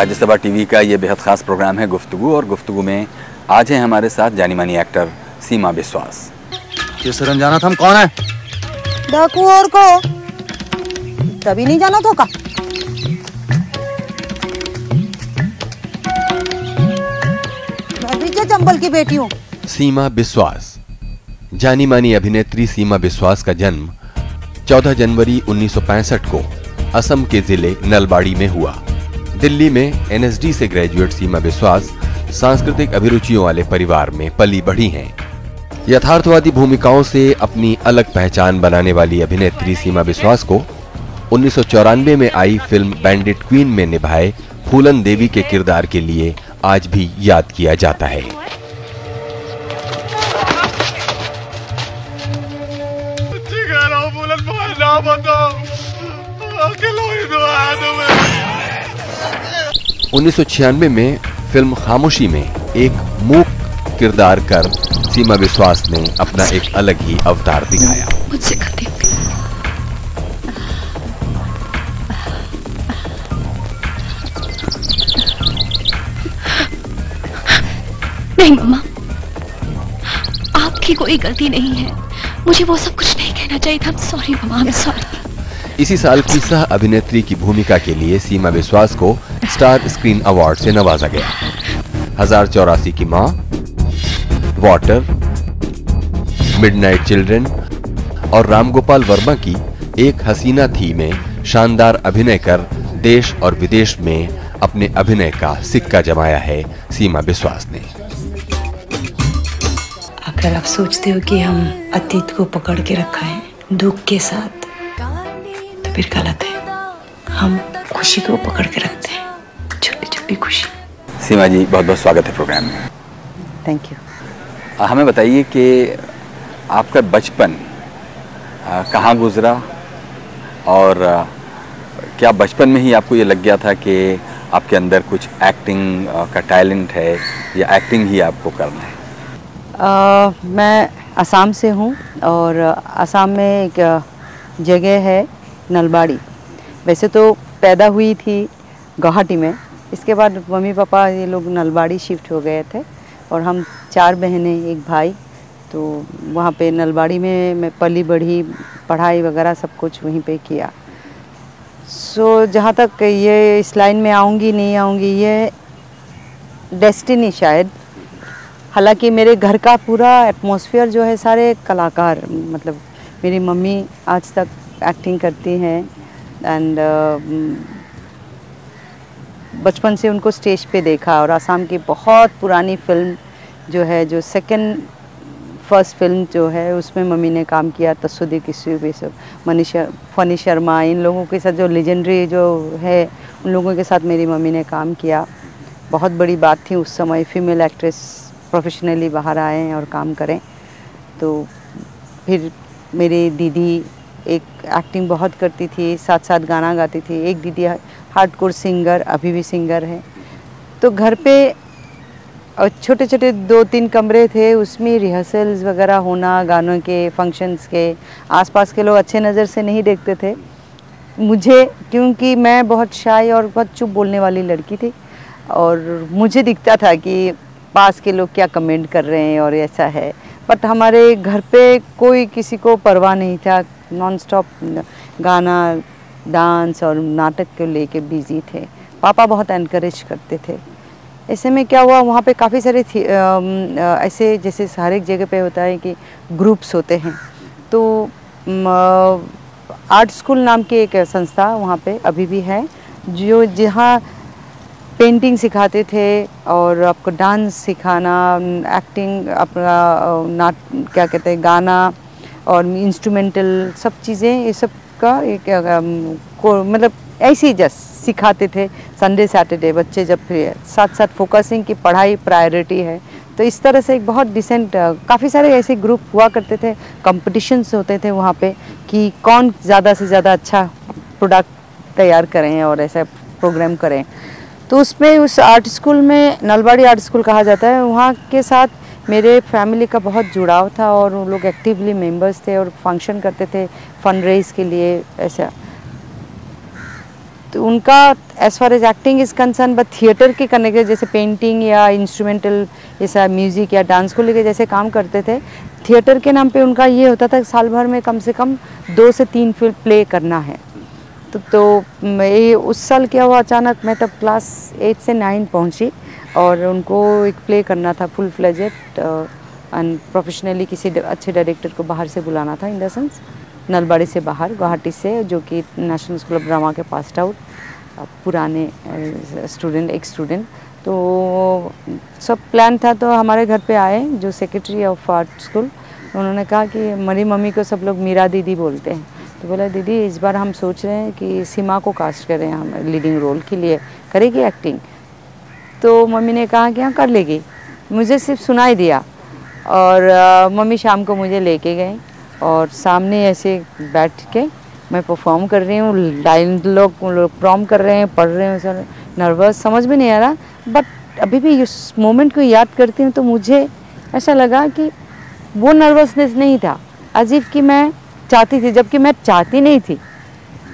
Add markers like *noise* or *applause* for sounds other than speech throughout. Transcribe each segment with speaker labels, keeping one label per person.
Speaker 1: Rajya Sabha TV का ये बेहद ख़ास प्रोग्राम है गुफ्तु और गुफ्तगु में आज है हमारे साथ जानी मानी एक्टर सीमा विश्वास
Speaker 2: ये सरन जाना था हम कौन है?
Speaker 3: डाकू और को। तभी नहीं जाना तो का मैं भी जो चंबल की बेटी हूँ।
Speaker 4: सीमा बिस्वास। जानी मानी अभिनेत्री सीमा बिस्वास का जन्म 14 जनवरी 1965 को असम के ज़िले नलबाड़ी में हुआ। दिल्ली में एनएसडी से ग्रेजुएट सीमा विश्वास, सांस्कृतिक अभिरुचियों वाले परिवार में पली बढ़ी हैं। यथार्थवादी भूमिकाओं से अपनी अलग पहचान बनाने वाली अभिनेत्री सीमा विश्वास को उन्नीस सौ चौरानवे में आई फ़िल्म बैंडिट क्वीन में निभाए फूलन देवी के किरदार के लिए आज भी याद किया जाता है। उन्नीस में फ़िल्म खामोशी में एक मूक किरदार कर सीमा विश्वास ने अपना एक अलग ही अवतार दिखाया।
Speaker 5: मुझसे नहीं मम्मा आपकी कोई गलती नहीं है। मुझे वो सब कुछ नहीं कहना चाहिए था। सॉरी मम्मा सॉरी
Speaker 4: इसी साल की सह अभिनेत्री की भूमिका के लिए सीमा विश्वास को स्टार स्क्रीन अवार्ड से नवाजा गया। हज़ार चौरासी की माँ, वाटर, मिडनाइट चिल्ड्रन और रामगोपाल वर्मा की एक हसीना थी में शानदार अभिनय कर देश और विदेश में अपने अभिनय का सिक्का जमाया है सीमा विश्वास ने।
Speaker 6: अगर आप सोचते हो कि हम अतीत को पकड़ के रखा है, दुख के साथ। तो फिर गलत है। हम खुशी को पकड़ के रखते हैं। छोटी छोटी खुशी।
Speaker 1: सीमा जी बहुत बहुत स्वागत है प्रोग्राम में।
Speaker 3: थैंक यू
Speaker 1: हमें बताइए कि आपका बचपन कहाँ गुजरा? और आ, क्या बचपन में ही आपको ये लग गया था कि आपके अंदर कुछ एक्टिंग का टैलेंट है या एक्टिंग ही आपको करना है?
Speaker 3: अ, मैं असम से हूँ और असम में एक जगह है नलबाड़ी। वैसे तो पैदा हुई थी गुवाहाटी में, इसके बाद मम्मी पापा ये लोग नलबाड़ी शिफ्ट हो गए थे और हम चार बहनें, एक भाई तो वहाँ पे नलबाड़ी में मैं पली बढ़ी, पढ़ाई वगैरह सब कुछ वहीं पे किया। सो जहाँ तक ये इस लाइन में आऊँगी, नहीं आऊँगी, ये डेस्टिनी शायद। हालाँकि मेरे घर का पूरा एटमॉस्फेयर जो है, सारे कलाकार मतलब मेरी मम्मी आज तक एक्टिंग करती हैं एंड बचपन से उनको स्टेज पे देखा और आसाम की बहुत पुरानी फ़िल्म जो है, जो सेकंड फ़र्स्ट फ़िल्म जो है, उसमें मम्मी ने काम किया, तस्दी, किस्सू भी सब, मनीषा, फनी शर्मा, इन लोगों के साथ जो लेजेंडरी जो है, उन लोगों के साथ मेरी मम्मी ने काम किया। बहुत बड़ी बात थी उस समय फीमेल एक्ट्रेस प्रोफेशनली बाहर आए और काम करें। तो फिर मेरी दीदी एक एक्टिंग बहुत करती थी साथ साथ गाना गाती थी। एक दीदी हार्डकोर सिंगर अभी भी सिंगर है। तो घर पे, और छोटे छोटे दो तीन कमरे थे, उसमें रिहर्सल्स वगैरह होना, गानों के फ़ंक्शंस के, आसपास के लोग अच्छे नज़र से नहीं देखते थे। मुझे, क्योंकि मैं बहुत शाय और बहुत चुप बोलने वाली लड़की थी, और मुझे दिखता था कि पास के लोग क्या कमेंट कर रहे हैं और ऐसा है। बट हमारे घर पे कोई किसी को परवाह नहीं था नॉन स्टॉप गाना डांस और नाटक को लेके बिज़ी थे। पापा बहुत एनकरेज करते थे। ऐसे में क्या हुआ, वहाँ पे काफ़ी सारे थी- ऐसे जैसे हर एक जगह पे होता है कि ग्रुप्स होते हैं। तो आर्ट स्कूल नाम की एक संस्था वहाँ पे अभी भी है, जो जहाँ पेंटिंग सिखाते थे और आपको डांस सिखाना एक्टिंग अपना नाट, क्या कहते हैं, गाना और इंस्ट्रूमेंटल सब चीज़ें, ये सब का एक को मतलब ऐसे ही जस्ट सिखाते थे संडे सैटरडे बच्चे जब फ्री साथ साथ फोकसिंग की पढ़ाई प्रायोरिटी है। तो इस तरह से एक बहुत डिसेंट काफ़ी सारे ऐसे ग्रुप हुआ करते थे कंपटीशंस होते थे वहाँ पे कि कौन ज़्यादा से ज़्यादा अच्छा प्रोडक्ट तैयार करें और ऐसा प्रोग्राम करें। तो उसमें उस आर्ट स्कूल में, नलबाड़ी आर्ट स्कूल कहा जाता है, वहाँ के साथ मेरे फैमिली का बहुत जुड़ाव था और वो लोग एक्टिवली मेंबर्स थे और फ़ंक्शन करते थे फंड रेज के लिए, ऐसा। तो उनका as far as acting is concern but theatre के करने के जैसे पेंटिंग या इंस्ट्रूमेंटल जैसा म्यूज़िक या डांस को लेकर जैसे काम करते थे थिएटर के नाम पे उनका ये होता था साल भर में कम से कम दो से तीन फ़िल्म प्ले करना है। तो तो ये उस साल क्या हुआ, अचानक मैं तब क्लास एट से नाइन पहुँची। और उनको एक प्ले करना था फुल फ्लेजेड एंड प्रोफेशनली किसी अच्छे डायरेक्टर को बाहर से बुलाना था इन द सेंस नलबाड़ी से बाहर, गुवाहाटी से, जो कि नेशनल स्कूल ऑफ़ ड्रामा के पास आउट पुराने स्टूडेंट एक स्टूडेंट तो सब प्लान था तो हमारे घर पे आए, जो सेक्रेटरी ऑफ़ आर्ट स्कूल उन्होंने कहा कि मेरी मम्मी को सब लोग मीरा दीदी बोलते हैं। तो बोला, दीदी, इस बार हम सोच रहे हैं कि सीमा को कास्ट करें हम लीडिंग रोल के लिए करेगी एक्टिंग तो मम्मी ने कहा कि हाँ कर लेगी। मुझे सिर्फ़ सुनाई दिया और मम्मी शाम को मुझे लेके गए और सामने ऐसे बैठ के मैं परफॉर्म कर रही हूँ। लाइन लोग प्रॉम कर रहे हैं, पढ़ रहे हैं सर नर्वस समझ में नहीं आ रहा। बट अभी भी उस मोमेंट को याद करती हूँ तो मुझे ऐसा लगा कि वो नर्वसनेस नहीं था। अजीब कि मैं चाहती थी, जबकि मैं चाहती नहीं थी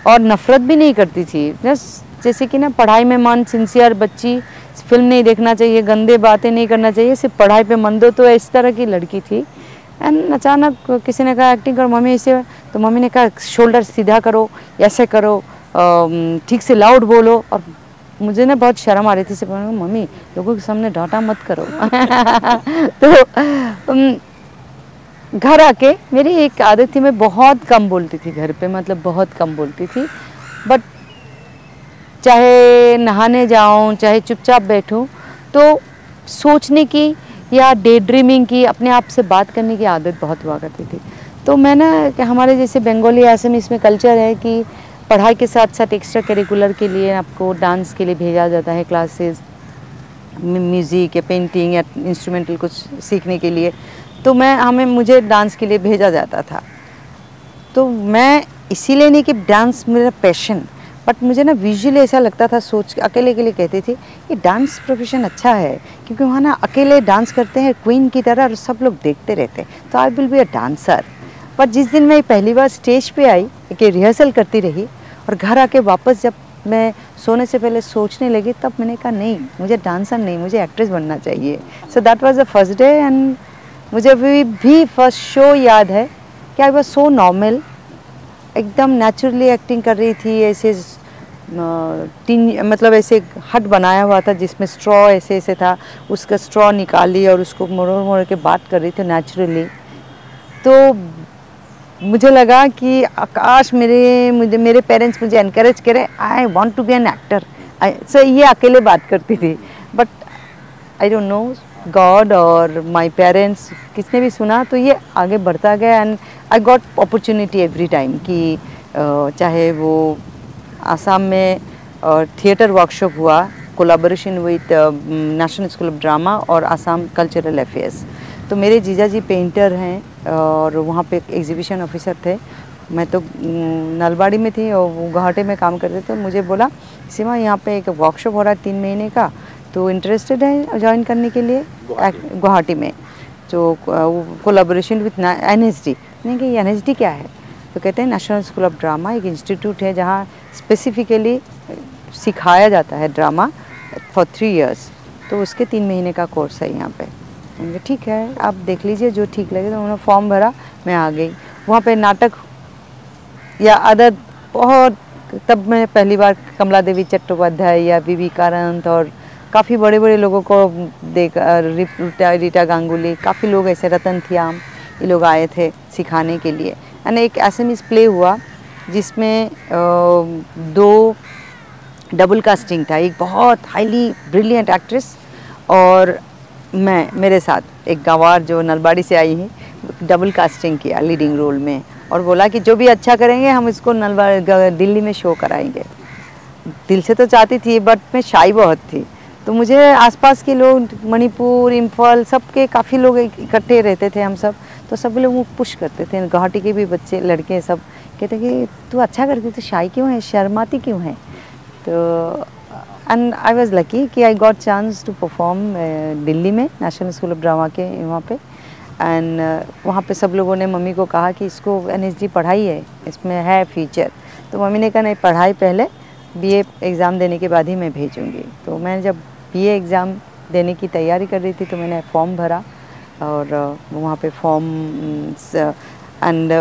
Speaker 3: और नफ़रत भी नहीं करती थी। बस जैसे कि ना, पढ़ाई में मन सिंसियर बच्ची फ़िल्म नहीं देखना चाहिए, गंदे बातें नहीं करना चाहिए, सिर्फ़ पढ़ाई पे मन दो। तो इस तरह की लड़की थी। एंड अचानक किसी ने कहा, एक्टिंग करो मम्मी ऐसे तो मम्मी ने कहा, शोल्डर सीधा करो, ऐसे करो ठीक से लाउड बोलो। और मुझे ना बहुत शर्म आ रही थी से मम्मी, लोगों के सामने डांटा मत करो। *laughs* तो घर आके मेरी एक आदत थी, मैं बहुत कम बोलती थी, घर पे मतलब बहुत कम बोलती थी। बट चाहे नहाने जाऊँ, चाहे चुपचाप बैठूं तो सोचने की या डे ड्रीमिंग की, अपने आप से बात करने की आदत बहुत हुआ करती थी। तो मैं ना हमारे जैसे बंगाली आसम इसमें कल्चर है कि पढ़ाई के साथ साथ एक्स्ट्रा करिकुलर के लिए आपको डांस के लिए भेजा जाता है क्लासेस म्यूज़िक या पेंटिंग या इंस्ट्रूमेंटल कुछ सीखने के लिए। तो मैं, हमें, मुझे डांस के लिए भेजा जाता था। तो मैं इसीलिए नहीं कि डांस मेरा पैशन बट मुझे ना विजुअली ऐसा लगता था सोच के, अकेले के लिए कहती थी कि डांस प्रोफेशन अच्छा है, क्योंकि वहाँ ना अकेले डांस करते हैं क्वीन की तरह और सब लोग देखते रहते हैं। तो I will be a dancer पर जिस दिन मैं पहली बार स्टेज पे आई कि रिहर्सल करती रही और घर आके वापस जब मैं सोने से पहले सोचने लगी, तब मैंने कहा, नहीं, मुझे डांसर नहीं, मुझे एक्ट्रेस बनना चाहिए। So that was the first day and मुझे अभी भी फ़र्स्ट शो याद है कि आई वॉज़ सो नॉर्मल एकदम नेचुरली एक्टिंग कर रही थी, ऐसे तीन मतलब ऐसे हट बनाया हुआ था जिसमें स्ट्रॉ ऐसे ऐसे था, उसका स्ट्रॉ निकाली और उसको मोड़ मोड़ के बात कर रही थी नेचुरली तो मुझे लगा कि आकाश मेरे, मुझे, मेरे पेरेंट्स मुझे इनक्रेज करें I want to be an actor so ये अकेले बात करती थी। But I don't know God और माय पेरेंट्स किसने भी सुना तो ये आगे बढ़ता गया and I got opportunity every time कि चाहे वो आसाम में थिएटर वर्कशॉप हुआ collaboration with National School of Drama और आसाम कल्चरल अफेयर्स तो मेरे जीजा जी पेंटर हैं और वहाँ पे एग्जीबिशन ऑफिसर थे। मैं तो नलबाड़ी में थी और गुवाहाटी में काम करते थे मुझे बोला सीमा यहाँ पे एक वर्कशॉप हो रहा है तीन महीने का तो इंटरेस्टेड है ज्वाइन करने के लिए? गुवाहाटी में। जो collaboration with N S D नहीं कि एन एस डी क्या है? तो कहते हैं नेशनल स्कूल ऑफ़ ड्रामा एक इंस्टीट्यूट है जहाँ स्पेसिफिकली सिखाया जाता है ड्रामा फॉर थ्री इयर्स तो उसके तीन महीने का कोर्स है यहाँ पे। ठीक है, आप देख लीजिए, जो ठीक लगे तो उन्होंने फॉर्म भरा, मैं आ गई। वहाँ पे नाटक या अदर बहुत, तब मैं पहली बार कमला देवी चट्टोपाध्याय या कारंत और काफ़ी बड़े बड़े लोगों को देख रीटा रीटा गांगुली, काफ़ी लोग ऐसे रतन थियाम ये लोग आए थे सिखाने के लिए। एंड एक एस प्ले हुआ, जिसमें दो डबल कास्टिंग था। एक बहुत हाईली ब्रिलियंट एक्ट्रेस और मैं, मेरे साथ एक गंवार जो नलबाड़ी से आई है डबल कास्टिंग किया लीडिंग रोल में। और बोला कि जो भी अच्छा करेंगे, हम इसको नलबाड़ी दिल्ली में शो कराएँगे। दिल से तो चाहती थी बट मैं शाई बहुत थी। तो मुझे आसपास के लोग, मणिपुर इम्फाल सबके काफ़ी लोग इकट्ठे रहते थे हम सब। तो सब लोग वो पुश करते थे गुवाहाटी के भी बच्चे लड़के सब कहते कि तू अच्छा करती तो शाही क्यों है शर्माती क्यों है? तो एंड आई वॉज़ लकी कि I got chance to perform Delhi में नेशनल स्कूल ऑफ़ ड्रामा के वहाँ पे। एंड uh, वहाँ पे सब लोगों ने मम्मी को कहा कि इसको एन पढ़ाई है इसमें है फ्यूचर तो मम्मी ने कहा नहीं पढ़ाई पहले बीए एग्ज़ाम देने के बाद ही मैं भेजूँगी। तो मैं जब बीए एग्ज़ाम देने की तैयारी कर रही थी तो मैंने फॉर्म भरा। और वहाँ पे फॉर्म एंड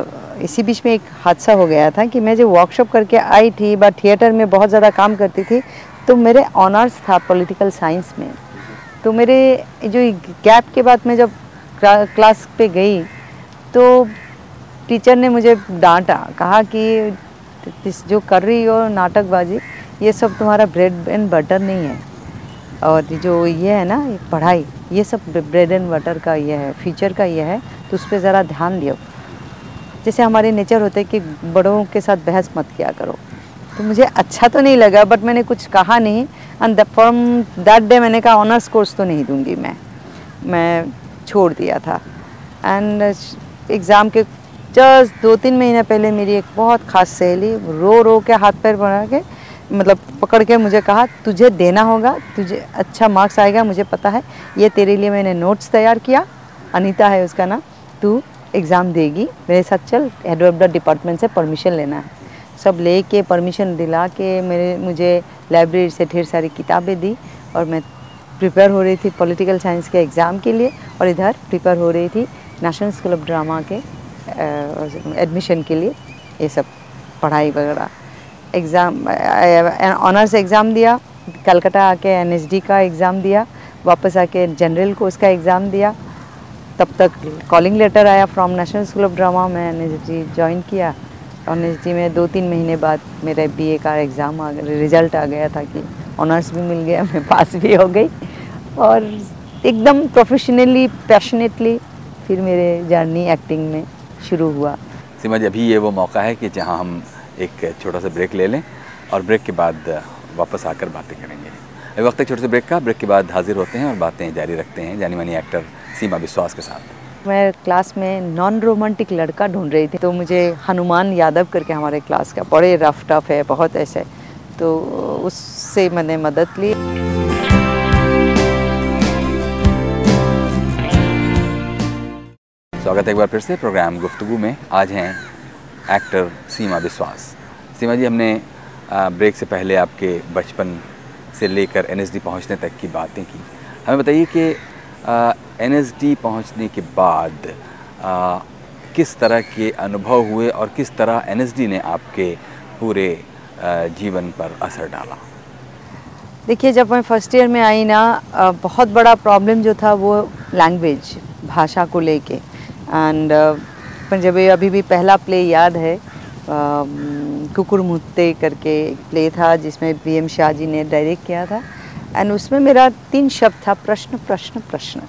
Speaker 3: इसी बीच में एक हादसा हो गया था कि मैं जब वर्कशॉप करके आई थी बट थिएटर में बहुत ज़्यादा काम करती थी तो मेरे ऑनर्स था पॉलिटिकल साइंस में। तो मेरे जो गैप के बाद मैं जब क्लास पे गई तो टीचर ने मुझे डांटा, कहा कि जो कर रही हो नाटकबाजी, ये सब तुम्हारा ब्रेड एंड बटर नहीं है। और जो ये है ना पढ़ाई, ये सब ब्रेड एंड बटर का ये है फ्यूचर का ये है तो उस पर ज़रा ध्यान दियो। जैसे हमारे नेचर होते हैं कि बड़ों के साथ बहस मत किया करो। तो मुझे अच्छा तो नहीं लगा बट मैंने कुछ कहा नहीं एंड फ्रॉम दैट डे मैंने कहा ऑनर्स कोर्स तो नहीं दूँगी मैं। मैं छोड़ दिया था। एंड एग्ज़ाम के जस्ट दो तीन महीने पहले मेरी एक बहुत ख़ास सहेली रो रो के हाथ पैर बढ़ा के मतलब पकड़ के मुझे कहा, तुझे देना होगा, तुझे अच्छा मार्क्स आएगा, मुझे पता है, ये तेरे लिए मैंने नोट्स तैयार किया। अनीता है उसका नाम, तू एग्ज़ाम देगी, मेरे साथ चल हेड द डिपार्टमेंट से परमिशन लेना है। सब ले के परमिशन दिला के मेरे, मुझे लाइब्रेरी से ढेर सारी किताबें दी और मैं प्रिपेयर हो रही थी पॉलिटिकल साइंस के एग्ज़ाम के लिए और इधर प्रिपेयर हो रही थी नेशनल स्कूल ऑफ़ ड्रामा के एडमिशन के लिए ये सब पढ़ाई वगैरह। एग्ज़ाम ऑनर्स एग्ज़ाम दिया, कलकत्ता आके एनएसडी का एग्ज़ाम दिया, वापस आके जनरल को उसका एग्ज़ाम दिया। तब तक कॉलिंग लेटर आया from National School of Drama में एन ज्वाइन किया। एन में दो तीन महीने बाद मेरे बीए का एग्ज़ाम आ गया रिज़ल्ट आ गया था कि ऑनर्स भी मिल गया, मैं पास भी हो गई। और एकदम प्रोफेशनली पैशनेटली फिर मेरे जर्नी एक्टिंग में शुरू हुआ।
Speaker 1: सीमा जी, अभी ये वो मौका है कि जहाँ हम एक छोटा सा ब्रेक ले लें और ब्रेक के बाद वापस आकर बातें करेंगे। अभी वक्त एक छोटे से ब्रेक का। ब्रेक के बाद हाजिर होते हैं और बातें जारी रखते हैं जानी मानी एक्टर सीमा विश्वास के साथ।
Speaker 3: मैं क्लास में नॉन रोमांटिक लड़का ढूंढ रही थी तो मुझे हनुमान यादव करके हमारे क्लास का बड़े रफ टफ है बहुत ऐसे। तो उससे मैंने मदद ली।
Speaker 1: स्वागत है एक बार फिर से प्रोग्राम गुफ्तगु में। आज हैं एक्टर सीमा विश्वास सीमा जी हमने ब्रेक से पहले आपके बचपन से लेकर एनएसडी पहुँचने तक की बातें की। हमें बताइए कि एनएसडी पहुँचने के बाद आ, किस तरह के अनुभव हुए और किस तरह एनएसडी ने आपके पूरे जीवन पर असर डाला?
Speaker 3: देखिए जब मैं फ़र्स्ट ईयर में आई ना बहुत बड़ा प्रॉब्लम जो था वो लैंग्वेज भाषा को लेके। एंड पंजाबी अभी भी पहला प्ले याद है कुकुर मुत्ते करके एक प्ले था जिसमें बी एम शाह जी ने डायरेक्ट किया था। एंड उसमें मेरा तीन शब्द था, प्रश्न प्रश्न प्रश्न।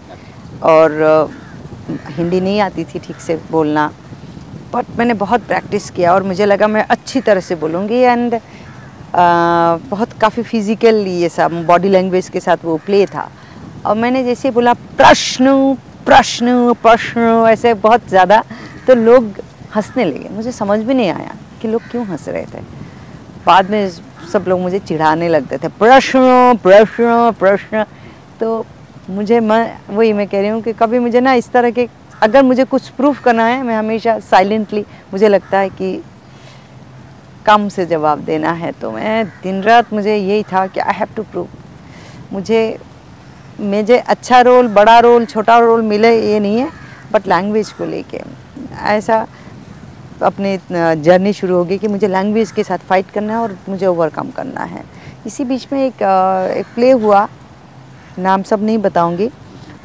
Speaker 3: और हिंदी नहीं आती थी ठीक से बोलना। बट मैंने बहुत प्रैक्टिस किया और मुझे लगा मैं अच्छी तरह से बोलूँगी एंड बहुत काफ़ी फ़िज़िकल ये सब बॉडी लैंग्वेज के साथ वो प्ले था। और मैंने जैसे बोला, प्रश्न प्रश्न प्रश्न, ऐसे बहुत ज़्यादा तो लोग हंसने लगे। मुझे समझ भी नहीं आया कि लोग क्यों हंस रहे थे। बाद में सब लोग मुझे चिढ़ाने लगते थे, प्रश्न प्रश्न प्रश्न। तो मुझे मैं वही मैं कह रही हूँ कि कभी मुझे ना इस तरह के, अगर मुझे कुछ प्रूफ करना है, मैं हमेशा साइलेंटली, मुझे लगता है कि कम से जवाब देना है। तो मैं दिन रात मुझे यही था कि आई हैव टू प्रूव मुझे मुझे अच्छा रोल बड़ा रोल छोटा रोल मिले ये नहीं है बट लैंग्वेज को लेके। ऐसा अपनी जर्नी शुरू होगी कि मुझे लैंग्वेज के साथ फाइट करना है और मुझे ओवरकम करना है। इसी बीच में एक एक प्ले हुआ, नाम सब नहीं बताऊँगी।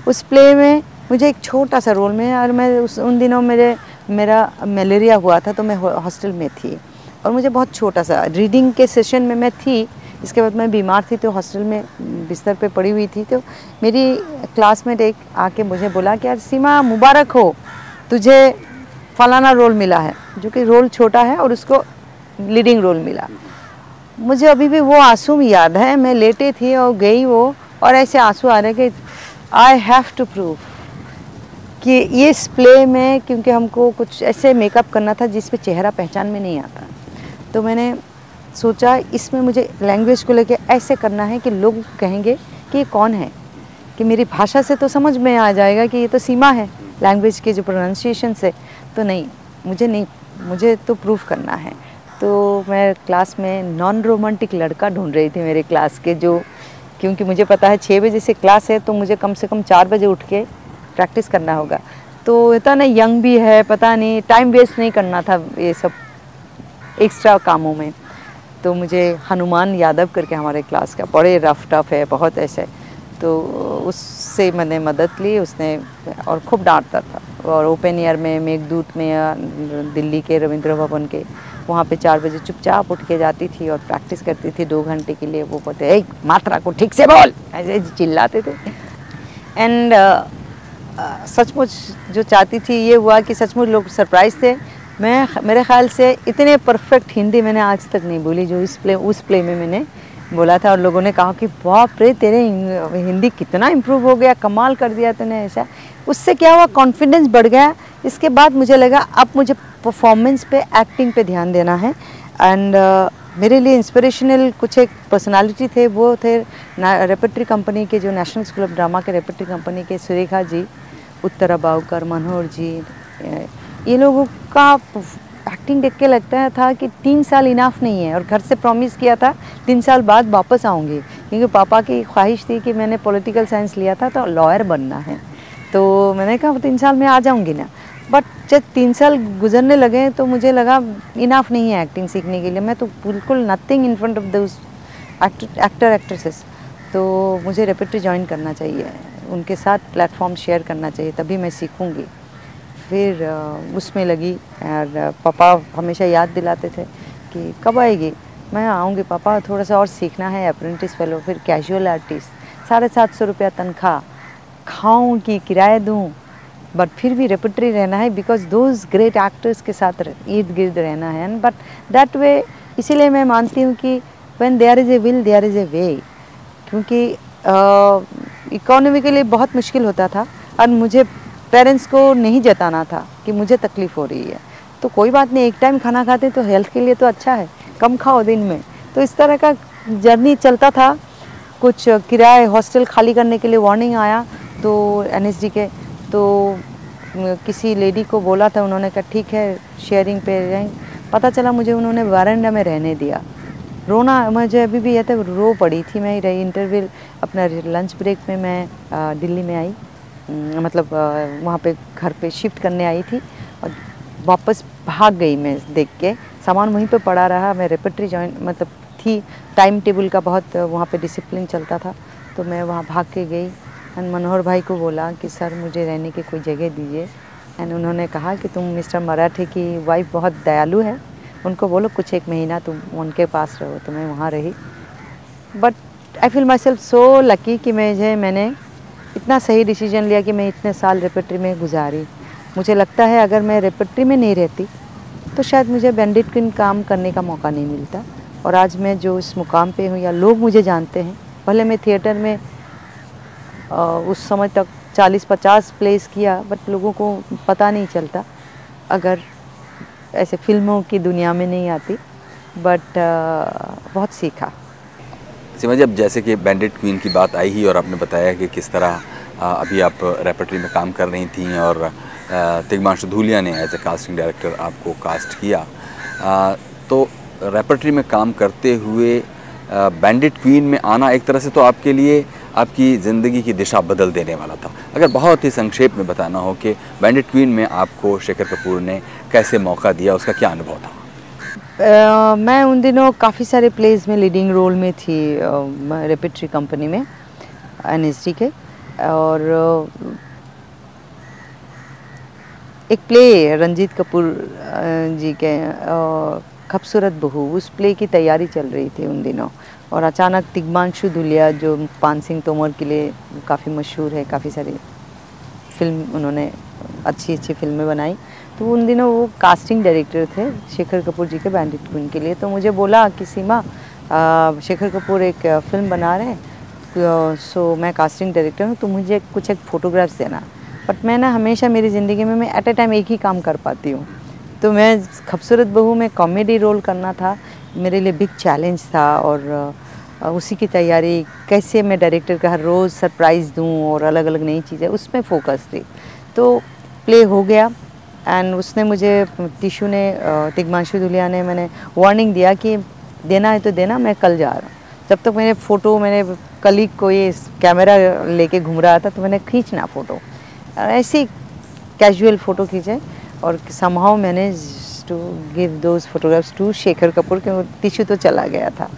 Speaker 3: उस प्ले में मुझे एक छोटा सा रोल में, और मैं उस, उन दिनों मेरे, मेरा मलेरिया हुआ था तो मैं हॉस्टल में थी। और मुझे बहुत छोटा सा रीडिंग के सेशन में मैं थी, इसके बाद मैं बीमार थी तो हॉस्टल में बिस्तर पे पड़ी हुई थी तो मेरी क्लासमेट एक आके मुझे बोला कि, यार, सीमा, मुबारक हो, तुझे फलाना रोल मिला है, जो कि रोल छोटा है और उसको लीडिंग रोल मिला। मुझे अभी भी वो आँसू याद है, मैं लेटे थी और गई वो, और ऐसे आँसू आ रहे कि आई हैव टू प्रूव कि इस प्ले में क्योंकि हमको कुछ ऐसे मेकअप करना था जिस पे चेहरा पहचान में नहीं आता। तो मैंने सोचा, इसमें मुझे लैंग्वेज को लेके ऐसे करना है कि लोग कहेंगे कि ये कौन है? कि मेरी भाषा से तो समझ में आ जाएगा कि ये तो सीमा है लैंग्वेज के जो प्रोनाउंसिएशन से तो नहीं, मुझे नहीं, मुझे तो प्रूफ करना है। तो मैं क्लास में नॉन रोमांटिक लड़का ढूंढ रही थी मेरे क्लास के जो, क्योंकि मुझे पता है छः बजे से क्लास है तो मुझे कम से कम चार बजे उठ के प्रैक्टिस करना होगा। तो इतना ना यंग भी है, पता नहीं टाइम वेस्ट नहीं करना था ये सब एक्स्ट्रा कामों में। तो मुझे हनुमान यादव करके हमारे क्लास का, बड़े रफ टफ है, बहुत ऐसे। तो उससे मैंने मदद ली, उसने, और खूब डांटता था। और ओपन एयर में मेघदूत में दिल्ली के रविंद्र भवन के, वहाँ पे चार बजे चुपचाप उठ के जाती थी और प्रैक्टिस करती थी दो घंटे के लिए। वो बोलते एक मात्रा को ठीक से बोल! ऐसे चिल्लाते थे। एंड सचमुच जो चाहती थी, ये हुआ कि सचमुच लोग सरप्राइज़ थे। मैं, मेरे ख्याल से इतने परफेक्ट हिंदी मैंने आज तक नहीं बोली, जो इस प्ले उस प्ले में मैंने बोला था और लोगों ने कहा कि बाप रे तेरे हिंदी कितना इम्प्रूव हो गया कमाल कर दिया तूने ऐसा। उससे क्या हुआ? कॉन्फिडेंस बढ़ गया। इसके बाद मुझे लगा अब मुझे परफॉर्मेंस पे एक्टिंग पे ध्यान देना है। एंड uh, मेरे लिए इंस्पिरेशनल कुछ एक पर्सनालिटी थे वो थे रेपेट्री कंपनी के जो नेशनल स्कूल ऑफ़ ड्रामा के रेपेट्री कंपनी के सुरेखा जी उत्तरा बावकर मनोहर जी ये लोगों का एक्टिंग देख के लगता था कि तीन साल इनाफ नहीं है और घर से प्रॉमिस किया था, तीन साल बाद वापस आऊँगी। क्योंकि पापा की ख्वाहिश थी कि मैंने पॉलिटिकल साइंस लिया था तो लॉयर बनना है। तो मैंने कहा तीन साल में आ जाऊँगी ना। बट जब तीन साल गुजरने लगे तो मुझे लगा इनाफ नहीं है एक्टिंग सीखने के लिए। मैं तो बिल्कुल nothing in front of those actor actresses तो मुझे रेपेट्री ज्वाइन करना चाहिए, उनके साथ प्लेटफॉर्म शेयर करना चाहिए, तभी मैं सीखूँगी। फिर उसमें लगी और पापा हमेशा याद दिलाते थे कि कब आएगी। मैं आऊँगी, पापा, थोड़ा सा और सीखना है अप्रेंटिस फेलो फिर कैजुअल आर्टिस्ट साढ़े सात सौ रुपया तनख्वाह। खाऊँ कि किराया दूँ बट फिर भी रेपिटरी रहना है बिकॉज़ दोज ग्रेट एक्टर्स के साथ इर्द गिर्द रहना है बट दैट वे इसीलिए मैं मानती हूँ कि when there is a will there is a way क्योंकि इकोनॉमिकली बहुत मुश्किल होता था, और मुझे पेरेंट्स को नहीं जताना था कि मुझे तकलीफ़ हो रही है। तो कोई बात नहीं, एक टाइम खाना खाते तो हेल्थ के लिए तो अच्छा है, कम खाओ दिन में। तो इस तरह का जर्नी चलता था। कुछ किराए हॉस्टल खाली करने के लिए वार्निंग आया तो एनएसडी के। तो किसी लेडी को बोला था, उन्होंने कहा, ठीक है शेयरिंग पे रहें। पता चला मुझे उन्होंने वारंडा में रहने दिया। रोना, मुझे अभी भी यह तो रो पड़ी थी। मैं रही इंटरव्यू अपना लंच ब्रेक में मैं दिल्ली में आई। मतलब वहाँ पे घर पे शिफ्ट करने आई थी और वापस भाग गई मैं देख के। सामान वहीं पे पड़ा रहा, मैं रेपेट्री ज्वाइन मतलब थी टाइम टेबल का बहुत, वहाँ पे डिसिप्लिन चलता था तो मैं वहाँ भाग के गई एंड मनोहर भाई को बोला कि, सर, मुझे रहने की कोई जगह दीजिए। एंड उन्होंने कहा कि, तुम मिस्टर मराठे की वाइफ बहुत दयालु है। उनको बोलो, कुछ एक महीना तुम उनके पास रहो तो मैं वहाँ रही। But I feel myself so lucky कि मुझे मैंने इतना सही डिसीज़न लिया कि मैं इतने साल रेपेट्री में गुजारी। मुझे लगता है अगर मैं रेपेट्री में नहीं रहती तो शायद मुझे बैंडिट किन काम करने का मौका नहीं मिलता। और आज मैं जो इस मुकाम पे हूँ या लोग मुझे जानते हैं पहले मैं थिएटर में आ, उस समय तक 40-50 प्लेस किया बट लोगों को पता नहीं चलता अगर ऐसे फ़िल्मों की दुनिया में नहीं आती। बट आ, बहुत सीखा।
Speaker 1: सीमा जी, अब जैसे कि बैंडेड क्वीन की बात आई ही और आपने बताया कि किस तरह अभी आप रेपर्टरी में काम कर रही थी और तिगमांशु धूलिया ने एज ए कास्टिंग डायरेक्टर आपको कास्ट किया। तो रेपर्टरी में काम करते हुए बैंडेड क्वीन में आना एक तरह से तो आपके लिए आपकी ज़िंदगी की दिशा बदल देने वाला था। अगर बहुत ही संक्षेप में बताना हो कि बैंडेड क्वीन में आपको शेखर कपूर ने कैसे मौका दिया, उसका क्या अनुभव था?
Speaker 3: मैं उन दिनों काफ़ी सारे प्लेज में लीडिंग रोल में थी रेपिट्री कंपनी में एन के, और एक प्ले रंजीत कपूर जी के खूबसूरत बहू उस प्ले की तैयारी चल रही थी उन दिनों। और अचानक तिग्मांशु धुलिया जो पान सिंह तोमर के लिए काफ़ी मशहूर है, काफ़ी सारी फ़िल्म उन्होंने अच्छी अच्छी फ़िल्में बनाई तो उन दिनों वो कास्टिंग डायरेक्टर थे, शेखर कपूर जी के बैंडिट क्वीन के लिए। तो मुझे बोला कि सीमा शेखर कपूर एक फ़िल्म बना रहे हैं सो मैं कास्टिंग डायरेक्टर हूँ तो मुझे कुछ एक फ़ोटोग्राफ्स देना। बट मैं ना हमेशा मेरी ज़िंदगी में, मैं एट ए टाइम एक ही काम कर पाती हूँ। तो मैं खूबसूरत बहू, में कॉमेडी रोल करना था, मेरे लिए बिग चैलेंज था और उसी की तैयारी, कैसे मैं डायरेक्टर का हर रोज़ सरप्राइज़ दूँ और अलग अलग नई चीज़ें, उसमें फोकस थी। तो प्ले हो गया एंड उसने मुझे, टिशू ने तिगमांशु दुलिया ने मैंने वार्निंग दिया कि देना है तो देना, मैं कल जा रहा हूँ। जब तक तो मैंने फ़ोटो मैंने कलीग को ये कैमरा लेके घूम रहा था तो मैंने खींचना फ़ोटो ऐसे कैजुअल फ़ोटो खींचे और समहाउ मैंने to give those photographs to Shekhar Kapur क्योंकि टिशू तो चला गया था।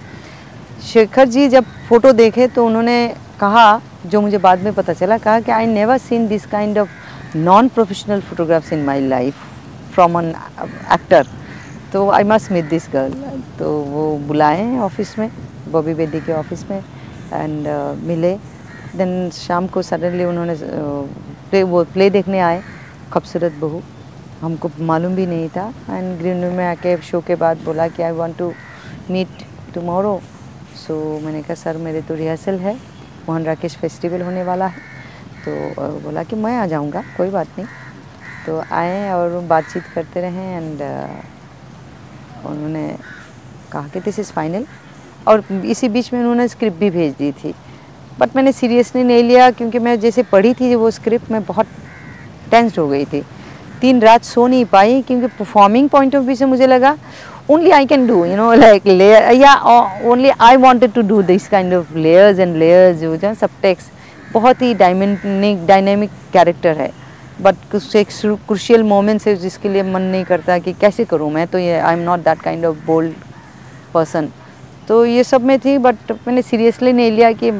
Speaker 3: शेखर जी जब फ़ोटो देखे तो उन्होंने कहा, जो मुझे बाद में पता चला, कहा कि I never seen this kind of non professional photographs in my life from an actor तो I must meet this girl तो वो बुलाए ऑफ़िस में बॉबी बेदी के ऑफ़िस में एंड uh, मिले. देन शाम को सडनली उन्होंने प्ले uh, वो प्ले देखने आए खूबसूरत बहू. हमको मालूम भी नहीं था. एंड ग्रीन रूम में आके शो के बाद बोला कि I want to meet tomorrow so मैंने कहा सर मेरे तो रिहर्सल है. मोहन राकेश फेस्टिवल होने वाला है. तो बोला कि मैं आ जाऊँगा, कोई बात नहीं। तो आए और बातचीत करते रहे एंड उन्होंने कहा कि दिस इज़ फाइनल और इसी बीच में उन्होंने स्क्रिप्ट भी भेज दी थी। बट मैंने सीरियसली नहीं लिया क्योंकि मैं जैसे पढ़ी थी वो स्क्रिप्ट मैं बहुत टेंस्ड हो गई थी। तीन रात सो नहीं पाई क्योंकि परफॉर्मिंग पॉइंट ऑफ़ व्यू से मुझे लगा only I can do you know like layer या only I wanted to do this kind of layers and layers जो जो subtext बहुत ही डायमेंटिक डायनेमिक कैरेक्टर है। बट कुछ एक क्रुशियल मोमेंट्स है जिसके लिए मन नहीं करता कि कैसे करूँ मैं तो ये I am not that kind of bold person तो ये सब में थी बट मैंने सीरियसली नहीं लिया कि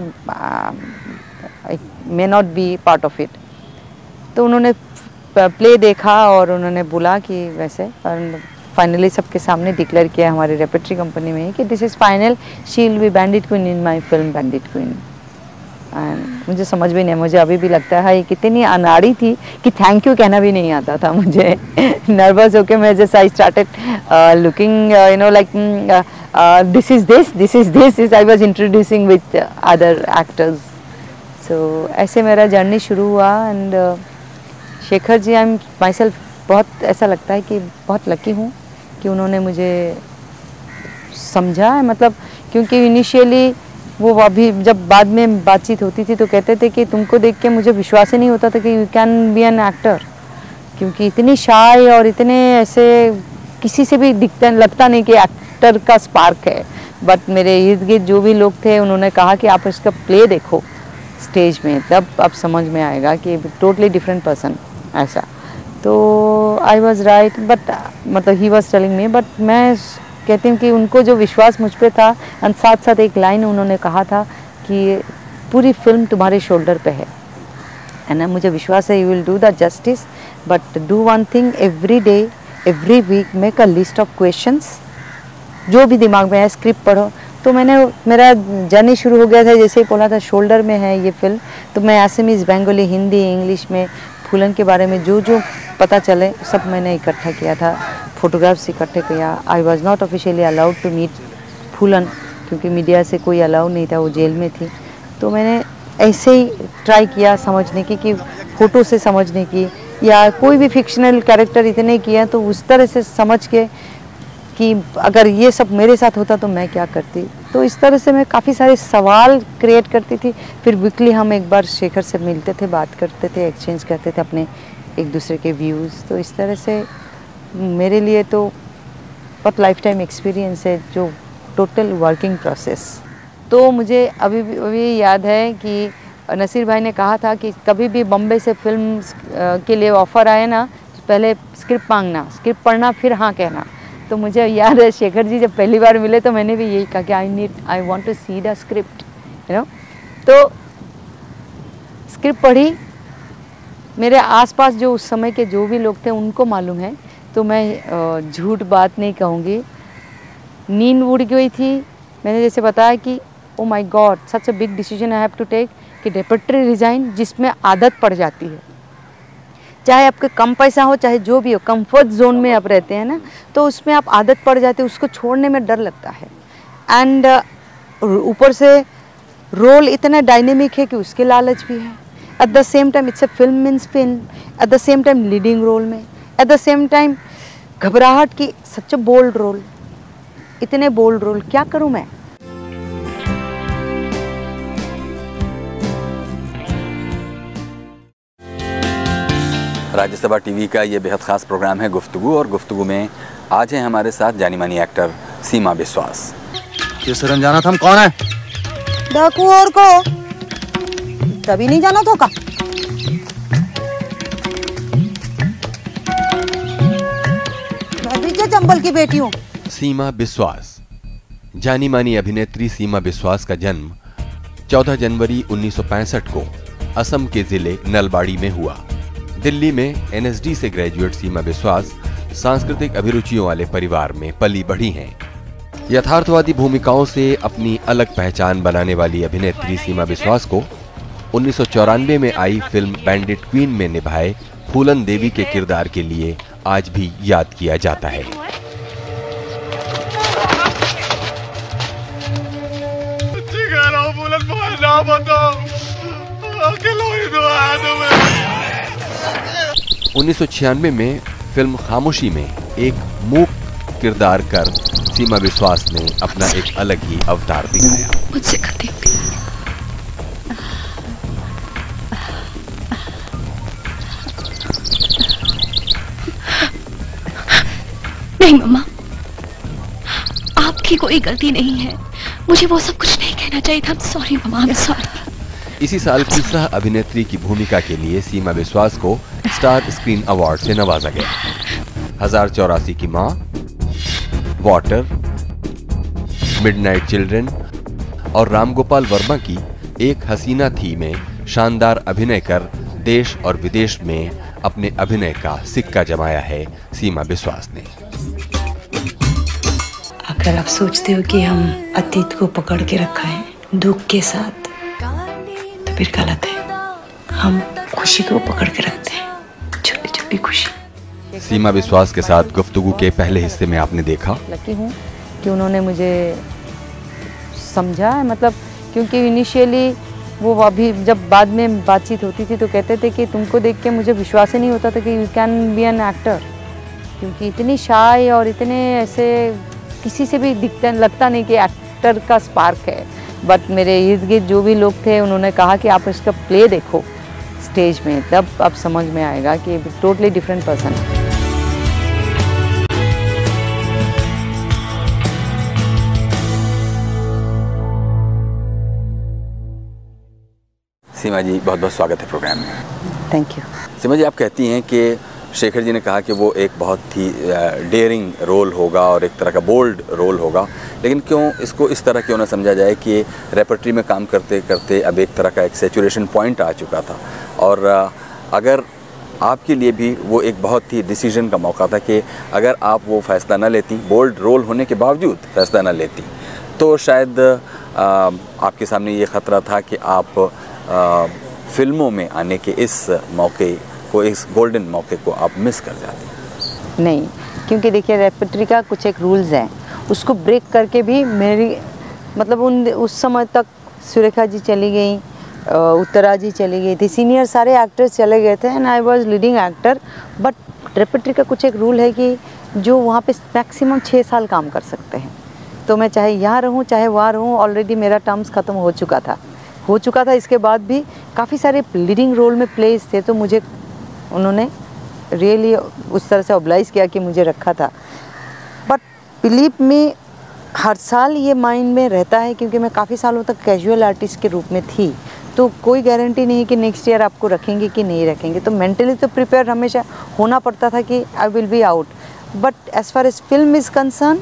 Speaker 3: may not be part of it तो उन्होंने प्ले देखा और उन्होंने बोला कि वैसे फाइनली सबके सामने डिक्लेयर किया हमारी रेपेट्री कंपनी में कि this is final she will be Bandit Queen in my film Bandit Queen मुझे समझ भी नहीं मुझे अभी भी लगता है कितनी अनाड़ी थी कि थैंक यू कहना भी नहीं आता था मुझे। *laughs* नर्वस होके मैं जैसे I started looking you know like this is this this is this is I was introducing with other actors so ऐसे मेरा जर्नी शुरू हुआ and uh, Shekhar ji I am myself बहुत ऐसा लगता है कि बहुत लकी हूँ कि उन्होंने मुझे समझा है। मतलब क्योंकि इनिशियली वो अभी जब बाद में बातचीत होती थी तो कहते थे कि तुमको देख के मुझे विश्वास ही नहीं होता था कि you can be an actor क्योंकि इतनी शाय और इतने ऐसे किसी से भी दिखता, लगता नहीं कि एक्टर का स्पार्क है। बट मेरे इर्द गिर्द जो भी लोग थे, उन्होंने कहा कि आप इसका प्ले देखो स्टेज में, तब आप समझ में आएगा कि टोटली डिफरेंट पर्सन ऐसा। तो आई वॉज़ राइट बट मतलब he was telling me but मैं कहती हूँ कि उनको जो विश्वास मुझ पर था और साथ साथ एक लाइन उन्होंने कहा था कि पूरी फ़िल्म तुम्हारे शोल्डर पे है। है ना मुझे विश्वास है you will do the justice but do one thing every day every week make a list of question जो भी दिमाग में है स्क्रिप्ट पढ़ो। तो मैंने, मेरा जर्नी शुरू हो गया था, जैसे ही बोला था शोल्डर में है ये फ़िल्म तो मैं असमीज़ बंगाली हिंदी इंग्लिश में फूलन के बारे में जो जो पता चले, सब मैंने इकट्ठा किया था। फ़ोटोग्राफ्स इकट्ठे किया। I was not officially allowed to meet Phoolan क्योंकि मीडिया से कोई अलाउ नहीं था, वो जेल में थी। तो मैंने ऐसे ही ट्राई किया समझने की, कि फ़ोटो से समझने की, या कोई भी फिक्शनल कैरेक्टर इतने किया तो उस तरह से समझ के कि अगर ये सब मेरे साथ होता तो मैं क्या करती? तो इस तरह से मैं काफ़ी सारे सवाल क्रिएट करती थी। फिर वीकली हम एक बार शेखर से मिलते थे, बात करते थे एक्सचेंज करते थे अपने एक दूसरे के व्यूज़ तो इस तरह से मेरे लिए तो बहुत लाइफ टाइम एक्सपीरियंस है जो टोटल वर्किंग प्रोसेस तो मुझे अभी भी, अभी याद है कि नसीर भाई ने कहा था कि कभी भी बम्बे से फ़िल्म के लिए ऑफ़र आए ना तो पहले स्क्रिप्ट मांगना स्क्रिप्ट पढ़ना, फिर हाँ कहना। तो मुझे याद है, शेखर जी जब पहली बार मिले तो मैंने भी यही कहा कि I need I want to see the script you know तो स्क्रिप्ट पढ़ी। मेरे आसपास जो उस समय के जो भी लोग थे, उनको मालूम है। तो मैं झूठ बात नहीं कहूँगी। नींद उड़ गई थी। मैंने जैसे बताया कि ओ my god such a big decision I have to take कि डेपेट्री रिज़ाइन जिसमें आदत पड़ जाती है। चाहे आपके कम पैसा हो, चाहे जो भी हो कंफर्ट जोन में आप रहते हैं ना तो उसमें आप आदत पड़ जाती है, उसको छोड़ने में डर लगता है। एंड ऊपर से रोल इतना डायनेमिक है कि उसके लालच भी है। At the same time it's a film means film at the same time leading role में. एट द सेम टाइम घबराहट की सच बोल्ड रोल इतने बोल्ड रोल क्या करूँ मैं?
Speaker 1: राज्यसभा टीवी का ये बेहद ख़ास प्रोग्राम है गुफ्तु और गुफ्तगु में आज है हमारे साथ जानी मानी एक्टर सीमा विश्वास
Speaker 2: ये सरंजाना था हम कौन है?
Speaker 3: डाकू और को। तभी नहीं जाना तो का मैं भी चंबल की बेटी हूँ।
Speaker 4: सीमा बिस्वास। जानी मानी अभिनेत्री सीमा बिस्वास का जन्म 14 जनवरी 1965 को असम के ज़िले नलबाड़ी में हुआ। दिल्ली में एनएसडी से ग्रेजुएट सीमा विश्वास सांस्कृतिक अभिरुचियों वाले परिवार में पली बढ़ी हैं। यथार्थवादी भूमिकाओं से अपनी अलग पहचान बनाने वाली अभिनेत्री सीमा विश्वास को उन्नीस सौ चौरानवे में आई फ़िल्म बैंडिट क्वीन में निभाए फूलन देवी के किरदार के लिए आज भी याद किया जाता है। उन्नीस सौ छियानवे में फ़िल्म खामोशी में एक मूक किरदार कर सीमा विश्वास ने अपना एक अलग ही अवतार दिखाया।
Speaker 5: मुझसे नहीं। मम्मा। आपकी कोई गलती नहीं है। मुझे वो सब कुछ नहीं कहना चाहिए था। सॉरी मम्मा सॉरी
Speaker 4: इसी साल की सह अभिनेत्री की भूमिका के लिए सीमा विश्वास को स्टार स्क्रीन अवार्ड से नवाजा गया। हज़ार चौरासी की माँ वाटर मिडनाइट चिल्ड्रन और रामगोपाल वर्मा की एक हसीना थी में शानदार अभिनय कर देश और विदेश में अपने अभिनय का सिक्का जमाया है सीमा विश्वास ने।
Speaker 6: अगर आप सोचते हो कि हम अतीत को पकड़ के रखा है, दुख के साथ तो फिर गलत है। हम खुशी को पकड़ के रखते हैं। छोटी खुशी।
Speaker 4: सीमा विश्वास के साथ गुफ्तगू के पहले हिस्से में आपने देखा?
Speaker 3: लकी हूँ कि उन्होंने मुझे समझा है मतलब क्योंकि इनिशियली वो अभी जब बाद में बातचीत होती थी तो कहते थे कि तुमको देख के मुझे विश्वास ही नहीं होता था कि you can be an actor क्योंकि इतनी शाय और इतने ऐसे किसी से भी दिखता लगता नहीं कि एक्टर का स्पार्क है। बट मेरे इर्द गिर्द जो भी लोग थे उन्होंने कहा कि आप इसका प्ले देखो। स्टेज में तब आप समझ में आएगा कि टोटली डिफरेंट पर्सन है।
Speaker 1: सीमा जी बहुत बहुत स्वागत है प्रोग्राम में।
Speaker 3: थैंक यू
Speaker 1: सीमा जी आप कहती हैं कि शेखर जी ने कहा कि वो एक बहुत ही डेयरिंग रोल होगा और एक तरह का बोल्ड रोल होगा। लेकिन क्यों इसको इस तरह क्यों ना समझा जाए कि रेपर्टरी में काम करते करते अब एक तरह का एक सेचुरेशन पॉइंट आ चुका था। और अगर आपके लिए भी वो एक बहुत ही डिसीज़न का मौका था कि अगर आप वो फैसला ना लेती बोल्ड रोल होने के बावजूद फैसला ना लेती तो शायद आपके सामने ये ख़तरा था कि आप फ़िल्मों में आने के इस मौके को, इस गोल्डन मौके को आप मिस कर जाते हैं।
Speaker 3: नहीं, क्योंकि देखिए रेपट्री का कुछ एक रूल्स हैं। उसको ब्रेक करके भी मेरी मतलब उन, उस समय तक सुरेखा जी चली गई उत्तरा जी चली गई थी। सीनियर सारे एक्टर्स चले गए थे and I was leading actor but repertory का कुछ एक रूल है कि जो वहाँ पे मैक्सिमम छः साल काम कर सकते हैं। तो मैं चाहे यहाँ रहूँ, चाहे वहाँ रहूँ ऑलरेडी मेरा टर्म्स ख़त्म हो चुका था। हो चुका था, इसके बाद भी काफ़ी सारे लीडिंग रोल में प्लेस थे तो मुझे उन्होंने रियली उस तरह से ऑब्लाइज किया कि मुझे रखा था। बट बिलीव में हर साल ये माइंड में रहता है क्योंकि मैं काफ़ी सालों तक कैजुअल आर्टिस्ट के रूप में थी। तो कोई गारंटी नहीं कि नेक्स्ट ईयर आपको रखेंगे कि नहीं रखेंगे। तो मेंटली तो प्रिपेयर हमेशा होना पड़ता था कि I will be out but as far as film is concern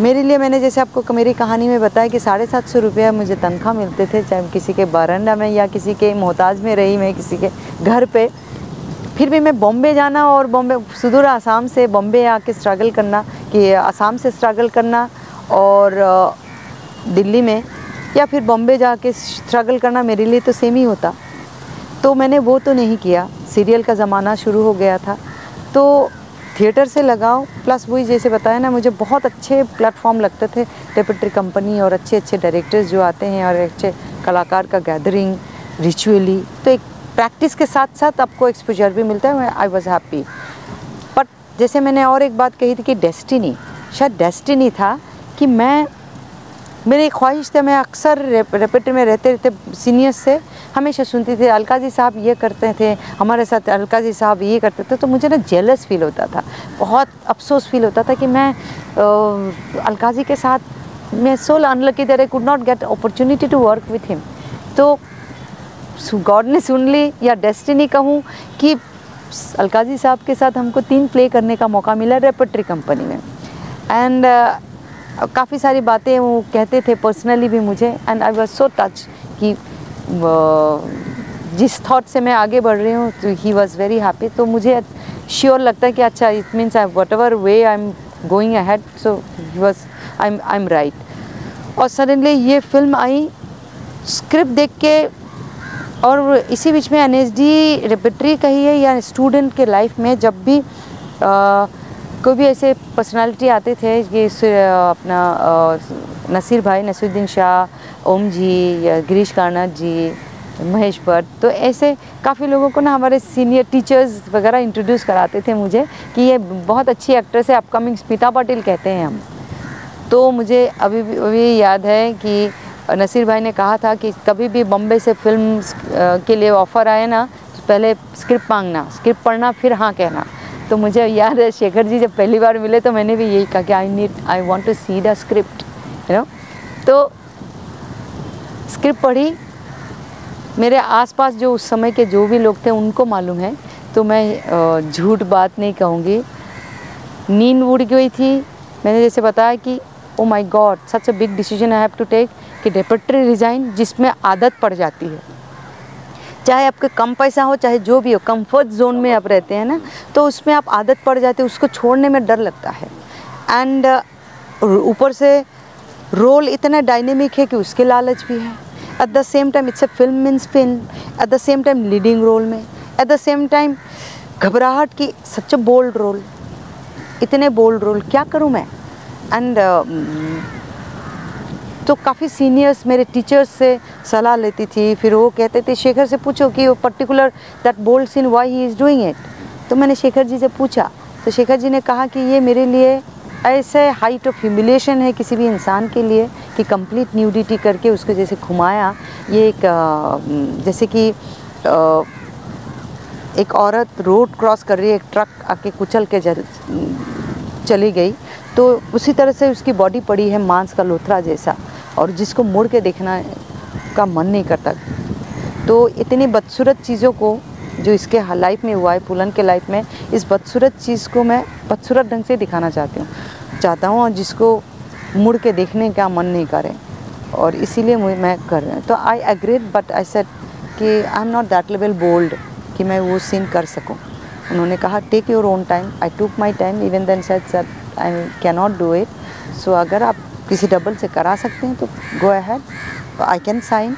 Speaker 3: मेरे लिए मैंने जैसे आपको मेरी कहानी में बताया कि साढ़े सात सौ रुपया मुझे तनख्वाह मिलते थे, चाहे किसी के बारंडा में या किसी के मोहताज में रही मैं किसी के घर पे। फिर भी मैं बॉम्बे जाना और बॉम्बे, सुदूर आसाम से बॉम्बे आके स्ट्रगल करना, कि आसाम से स्ट्रगल करना और दिल्ली में, या फिर बॉम्बे जाके स्ट्रगल करना मेरे लिए तो सेम ही होता। तो मैंने वो तो नहीं किया। सीरियल का ज़माना शुरू हो गया था। तो थिएटर से लगाओ प्लस वही जैसे बताया ना, मुझे बहुत अच्छे प्लेटफॉर्म लगते थे रेपट्री कंपनी और अच्छे अच्छे डायरेक्टर्स जो आते हैं और अच्छे कलाकार का गैदरिंग रिचुअली तो एक प्रैक्टिस के साथ साथ आपको एक्सपोजर भी मिलता है आई वॉज़ हैप्पी बट जैसे मैंने और एक बात कही थी कि डेस्टिनी शायद डेस्टिनी था कि मैं मेरी ख्वाहिश थी मैं अक्सर रेपेटरी में रहते रहते सीनियर्स से हमेशा सुनती थी अलका जी साहब ये करते थे हमारे साथ अलका जी साहब ये करते थे तो मुझे ना जेलस फील होता था। बहुत अफसोस फील होता था कि मैं अ, अलका जी के साथ मैं so unlucky that I could not get opportunity to work with him तो गॉड ने सुन ली या डेस्टिनी कहूँ कि अलका जी साहब के साथ हमको तीन प्ले करने का मौका मिला रेपट्री कंपनी में। एंड काफ़ी सारी बातें वो कहते थे पर्सनली भी मुझे and I was so touch कि जिस थॉट से मैं आगे बढ़ रही हूँ तो ही वॉज़ वेरी हैप्पी तो मुझे श्योर लगता है कि अच्छा it means I whatever way I am going ahead so he was I am I am right और सडनली ये फ़िल्म आई स्क्रिप्ट देख के और इसी बीच में एन एस डी रेपेट्री कही है या स्टूडेंट के लाइफ में जब भी आ, कोई भी ऐसे पर्सनालिटी आते थे ये अपना नसीर भाई, नसीरुद्दीन शाह, ओम जी, या गिरीश कारनाथ जी, महेश भट्ट तो ऐसे काफ़ी लोगों को ना हमारे सीनियर टीचर्स वगैरह इंट्रोड्यूस कराते थे मुझे कि ये बहुत अच्छी एक्ट्रेस है अपकमिंग स्मिता पाटिल कहते हैं हम। तो मुझे अभी भी, अभी याद है कि नसीर भाई ने कहा था कि कभी भी बम्बे से फ़िल्म के लिए ऑफ़र आए ना तो पहले स्क्रिप्ट मांगना स्क्रिप्ट पढ़ना, फिर हाँ कहना। तो मुझे याद है, शेखर जी जब पहली बार मिले तो मैंने भी यही कहा कि I need I want to see the script you know तो स्क्रिप्ट पढ़ी। मेरे आसपास जो उस समय के जो भी लोग थे, उनको मालूम है। तो मैं झूठ बात नहीं कहूँगी। नींद उड़ गई थी। मैंने जैसे बताया कि ओ my god such a big decision I have to take कि डेपेट्री रिज़ाइन जिसमें आदत पड़ जाती है। चाहे आपके कम पैसा हो, चाहे जो भी हो कंफर्ट जोन में आप रहते हैं ना तो उसमें आप आदत पड़ जाती है, उसको छोड़ने में डर लगता है। एंड ऊपर से रोल इतना डायनेमिक है कि उसके लालच भी है। At the same time it's a film means film at the same time leading role में। एट द सेम टाइम घबराहट की सच बोल्ड रोल इतने बोल्ड रोल क्या करूँ मैं? एंड तो काफ़ी सीनियर्स मेरे टीचर्स से सलाह लेती थी, फिर वो कहते थे, शेखर से पूछो कि वो particular that bold scene why he is doing it तो मैंने शेखर जी से पूछा। तो शेखर जी ने कहा कि ये मेरे लिए ऐसे हाइट ऑफ़ ह्यूमिलेशन है किसी भी इंसान के लिए कि कंप्लीट न्यूडिटी करके उसको जैसे घुमाया। ये एक जैसे कि एक औरत रोड क्रॉस कर रही है, एक ट्रक आके कुचल के चली गई। तो उसी तरह से उसकी बॉडी पड़ी है मांस का लोथरा जैसा। और जिसको मुड़ के देखना का मन नहीं करता। तो इतनी बदसूरत चीज़ों को जो इसके लाइफ में हुआ है, पुलन के लाइफ में, इस बदसूरत चीज़ को मैं बदसूरत ढंग से दिखाना चाहती हूँ। चाहता हूँ और जिसको मुड़ के देखने का मन नहीं करे और इसीलिए मैं कर रही हूँ। तो I agreed but I said कि I am not that level bold कि मैं वो सीन कर सकूँ। उन्होंने कहा take your own time I took my time even then said sir I can not do it so अगर आप किसी डबल से करा सकते हैं तो go ahead I can sign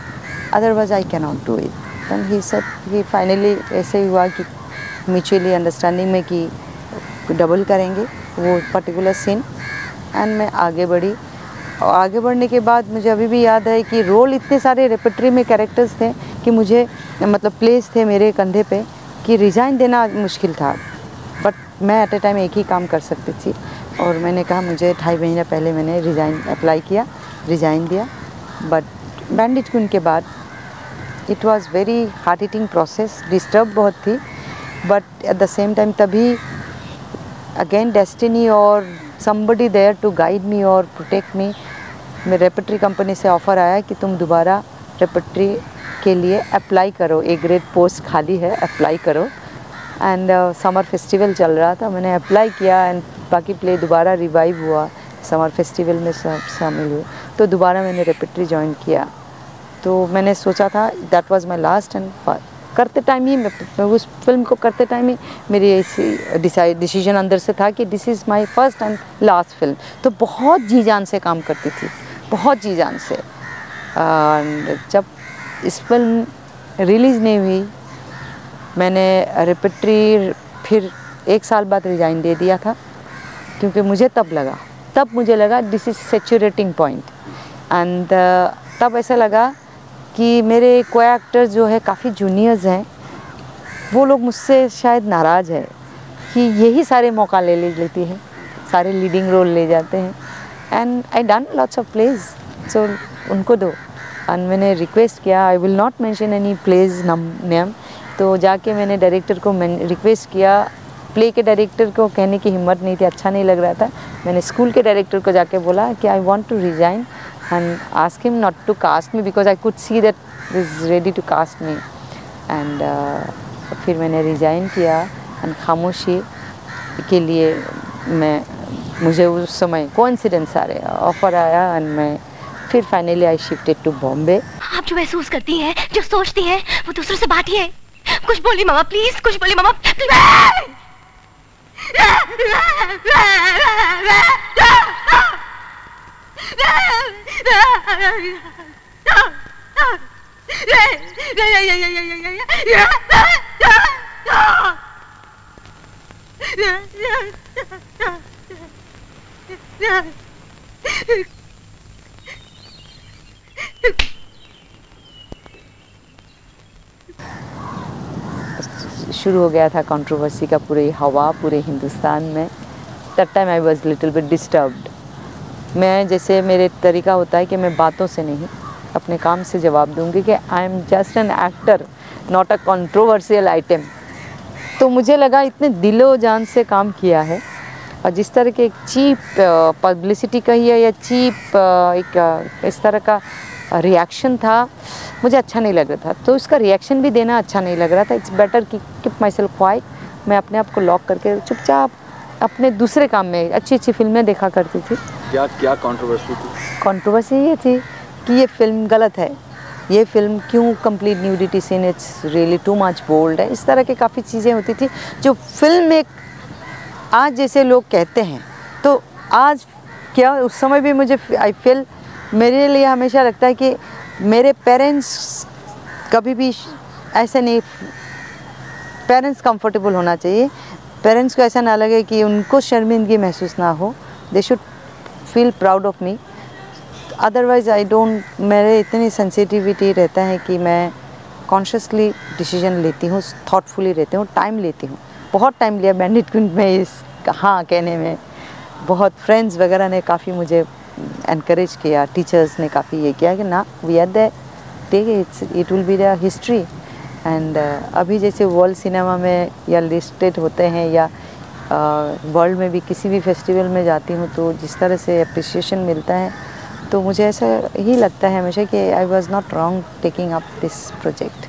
Speaker 3: otherwise I can not do it and he said कि finally ऐसे ही हुआ कि म्यूचुअली अंडरस्टैंडिंग में कि डबल करेंगे वो पर्टिकुलर सीन एंड मैं आगे बढ़ी. और आगे बढ़ने के बाद मुझे अभी भी याद है कि रोल इतने सारे रेपेट्री में कैरेक्टर्स थे कि मुझे मतलब प्लेस थे मेरे कंधे पे कि रिज़ाइन देना मुश्किल था. बट मैं एट ए टाइम एक ही काम कर सकती थी. और मैंने कहा, मुझे ढाई महीना पहले मैंने रिज़ाइन अप्लाई किया रिज़ाइन दिया. बट बैंडेज क्वीन के बाद it was very heart hitting process disturb बहुत थी। But at the same time तभी अगेन डेस्टिनी और somebody there to guide me और प्रोटेक्ट मी मैं रेपट्री कंपनी से ऑफ़र आया कि तुम दोबारा रेपट्री के लिए अप्लाई करो। एक ग्रेड पोस्ट खाली है अप्लाई करो। एंड समर फेस्टिवल चल रहा था, मैंने अप्लाई किया एंड बाकी प्ले दोबारा रिवाइव हुआ। समर फेस्टिवल में शामिल हुए। तो दोबारा मैंने रेपेट्री ज्वाइन किया। तो मैंने सोचा था that was my last end करते टाइम ही मैं उस फ़िल्म को करते टाइम ही मेरी ऐसी डिसाइड डिसीज़न अंदर से था कि this is my first and last film तो बहुत जी जान से काम करती थी। बहुत जी जान से। जब इस फ़िल्म रिलीज़ नहीं हुई मैंने रेपेट्री फिर एक साल बाद रिजाइन दे दिया था, क्योंकि मुझे तब लगा। तब मुझे लगा this is saturating point and तब ऐसा लगा कि मेरे को एक्टर्स जो है, काफ़ी जूनियर्स हैं, वो लोग मुझसे शायद नाराज़ है कि यही सारे मौका ले ले लेती है, सारे लीडिंग रोल ले जाते हैं। And I done lots of plays so उनको दो। एंड मैंने रिक्वेस्ट किया I will not mention any plays num name तो जाके मैंने डायरेक्टर को रिक्वेस्ट किया। प्ले के डायरेक्टर को कहने की हिम्मत नहीं थी अच्छा नहीं लग रहा था। मैंने स्कूल के डायरेक्टर को जाके बोला कि I want to resign and ask him not to cast me because I could see that is ready to cast me and फिर मैंने रिजाइन किया एंड खामोशी के लिए मैं, मुझे उस समय कोइंसिडेंस आ रहे ऑफ़र आया एंड मैं फिर finally I shifted to Bombay
Speaker 5: आप जो महसूस करती हैं, जो सोचती हैं, वो दूसरों से बात ही बांटिए कुछ बोली मामा प्लीज़ कुछ बोली मामा। प्लीज़
Speaker 3: शुरू हो गया था कंट्रोवर्सी का पूरे हवा, पूरे हिंदुस्तान में। That time I was little bit disturbed मैं जैसे मेरे तरीका होता है कि मैं बातों से नहीं, अपने काम से जवाब दूँगी कि I am just an actor not a controversial item तो मुझे लगा इतने दिलो जान से काम किया है और जिस तरह के एक चीप पब्लिसिटी कहिए या चीप एक इस तरह का रिएक्शन था मुझे अच्छा नहीं लग रहा था। तो उसका रिएक्शन भी देना अच्छा नहीं लग रहा था। इट्स बेटर कि किप माई सेल्फ क्वाइट मैं अपने आप को लॉक करके चुपचाप अपने दूसरे काम में अच्छी अच्छी फ़िल्में देखा करती थी।
Speaker 1: क्या क्या कंट्रोवर्सी थी?
Speaker 3: कंट्रोवर्सी ये थी कि ये फ़िल्म गलत है। ये फ़िल्म क्यों complete nudity scene it's really too much bold है। इस तरह की काफ़ी चीज़ें होती थी जो फ़िल्म एक आज जैसे लोग कहते हैं। तो आज क्या उस समय भी मुझे आई फील मेरे लिए हमेशा लगता है कि मेरे पेरेंट्स कभी भी ऐसे नहीं पेरेंट्स कंफर्टेबल होना चाहिए। पेरेंट्स को ऐसा ना लगे कि उनको शर्मिंदगी महसूस ना हो। They should feel proud of me otherwise I don't मेरे इतनी सेंसिटिविटी रहता है कि मैं कॉन्शियसली डिसीज़न लेती हूँ थॉटफुली रहती हूँ टाइम लेती हूँ। बहुत टाइम लिया बैंडिट क्वीन में इस हाँ कहने में। बहुत फ्रेंड्स वगैरह ने काफ़ी मुझे इनक्रेज किया टीचर्स ने काफ़ी ये किया कि ना we are the take it's it will be the history and अभी जैसे वर्ल्ड सिनेमा में या लिस्टेड होते हैं या वर्ल्ड में भी किसी भी फेस्टिवल में जाती हूँ तो जिस तरह से अप्रिसिएशन मिलता है तो मुझे ऐसा ही लगता है हमेशा कि I was not wrong taking up this project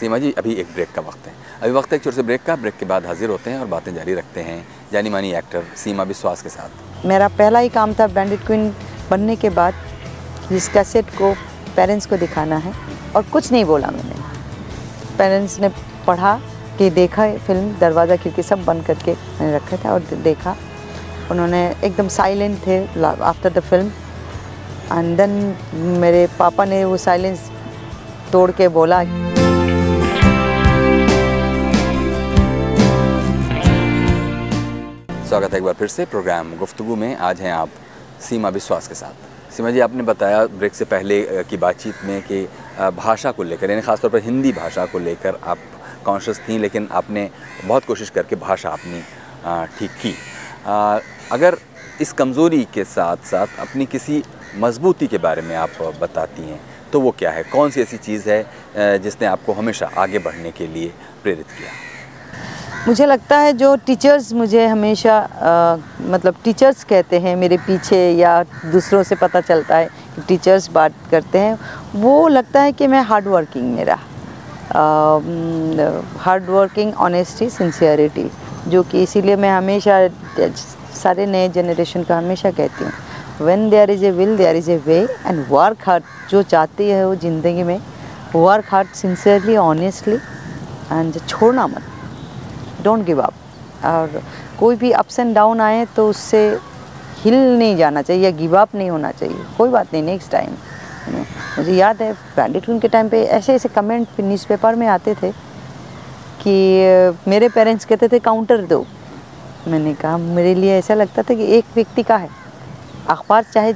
Speaker 1: Seema ji, अभी एक ब्रेक का वक्त है। अभी वक्त एक छोटे से ब्रेक का। ब्रेक के बाद हाजिर होते हैं और बातें जारी रखते हैं जानी मानी एक्टर सीमा विश्वास के साथ।
Speaker 3: मेरा पहला ही काम था बैंडिट क्वीन बनने के बाद इस कैसेट को पेरेंट्स को दिखाना है और कुछ नहीं बोला मैंने। पेरेंट्स ने पढ़ा कि देखा फ़िल्म दरवाज़ा खिड़की सब बंद करके मैंने रखा था और देखा। उन्होंने एकदम साइलेंट थे after the film and then मेरे पापा ने वो साइलेंस तोड़ के बोला
Speaker 1: स्वागत है एक बार फिर से प्रोग्राम गुफ्तगु में। आज हैं आप सीमा विश्वास के साथ। सीमा जी आपने बताया ब्रेक से पहले की बातचीत में कि भाषा को लेकर यानी ख़ासतौर पर हिंदी भाषा को लेकर आप कॉन्शियस थी लेकिन आपने बहुत कोशिश करके भाषा अपनी ठीक की। अ, अगर इस कमज़ोरी के साथ साथ अपनी किसी मजबूती के बारे में आप बताती हैं तो वो क्या है? कौन सी ऐसी चीज़ है जिसने आपको हमेशा आगे बढ़ने के लिए प्रेरित किया?
Speaker 3: मुझे लगता है जो टीचर्स मुझे हमेशा अ, मतलब टीचर्स कहते हैं मेरे पीछे या दूसरों से पता चलता है कि टीचर्स बात करते हैं वो लगता है कि मैं हार्ड वर्किंग मेरा हार्ड वर्किंग ऑनेस्टी सिंसियरिटी जो कि इसीलिए मैं हमेशा सारे नए जनरेशन का हमेशा कहती हूँ। When there is a will there is a way and work hard जो चाहती है वो ज़िंदगी में work hard sincerely honestly and छोड़ना मत। डोंट गिव अप और कोई भी अप्स एंड डाउन आए तो उससे हिल नहीं जाना चाहिए या गिव अप नहीं होना चाहिए। कोई बात नहीं नेक्स्ट टाइम मुझे याद है क्वीन के टाइम पे ऐसे ऐसे कमेंट न्यूज़पेपर में आते थे कि मेरे पेरेंट्स कहते थे काउंटर दो. मैंने कहा, मेरे लिए ऐसा लगता था कि एक व्यक्ति का है। अखबार चाहे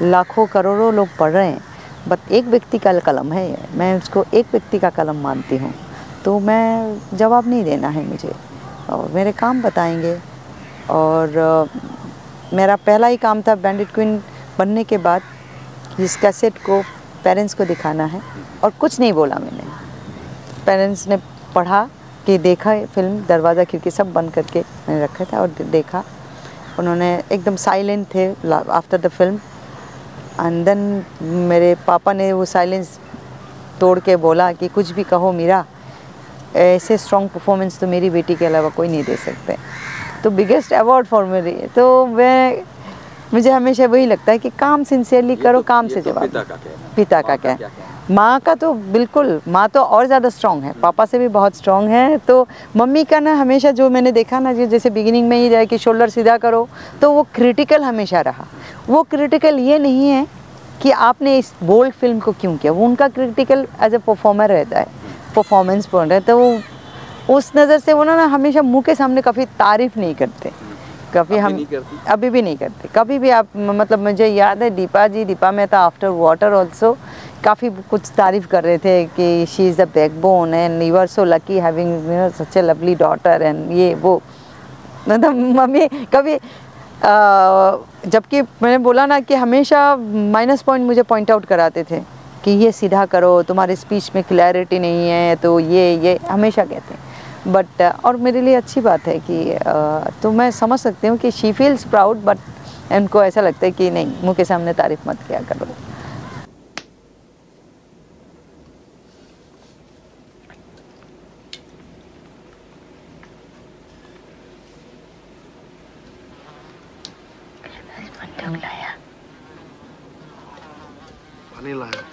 Speaker 3: लाखों करोड़ों लोग पढ़ रहे हैं बट एक व्यक्ति का कलम है मैं उसको एक व्यक्ति का कलम मानती हूँ। तो मैं जवाब नहीं देना है मुझे। और मेरे काम बताएँगे। और मेरा पहला ही काम था बैंडिट क्वीन बनने के बाद इस कैसेट को पेरेंट्स को दिखाना है। और कुछ नहीं बोला मैंने। पेरेंट्स ने पढ़ा कि देखा फ़िल्म दरवाज़ा, खिड़की सब बंद करके मैंने रखा था और देखा। उन्होंने एकदम साइलेंट थे after the film and then मेरे पापा ने वो साइलेंस तोड़ के बोला कि कुछ भी कहो मीरा। ऐसे स्ट्रॉन्ग परफॉर्मेंस तो मेरी बेटी के अलावा कोई नहीं दे सकते। तो बिगेस्ट अवार्ड फॉर मेरी तो मैं मुझे हमेशा वही लगता है कि काम सिंसियरली करो
Speaker 1: तो-
Speaker 3: काम से
Speaker 1: तो
Speaker 3: जवाब।
Speaker 1: पिता का है।
Speaker 3: पिता का क्या है। माँ का तो बिल्कुल माँ तो और ज़्यादा स्ट्रॉन्ग है पापा से भी बहुत स्ट्रॉन्ग है तो मम्मी का ना हमेशा जो मैंने देखा ना जैसे बिगिनिंग में ही जाए कि शोल्डर सीधा करो तो वो क्रिटिकल हमेशा रहा। वो क्रिटिकल ये नहीं है कि आपने इस बोल्ड फ़िल्म को क्यों किया वो उनका क्रिटिकल एज ए परफॉर्मर रहता है। परफॉर्मेंस पॉइंट है तो वो उस नज़र से वो ना हमेशा मुँह के सामने कभी तारीफ़ नहीं करते। कभी हम अभी भी नहीं करते। कभी भी आप मतलब मुझे याद है Deepa ji Deepa Mehta after Water also काफ़ी कुछ तारीफ़ कर रहे थे कि she is the back bone and you are so lucky having such a lovely daughter and ये वो। मतलब मम्मी कभी जबकि मैंने बोला ना कि हमेशा माइनस पॉइंट मुझे पॉइंट आउट कराते थे। कि ये सीधा करो तुम्हारे स्पीच में क्लैरिटी नहीं है तो ये ये हमेशा कहते हैं। बट और मेरे लिए अच्छी बात है कि तो मैं समझ सकती हूँ कि शी फील्स प्राउड बट उनको ऐसा लगता है कि नहीं मुँह के सामने तारीफ़ मत किया करो।
Speaker 2: पानी लाया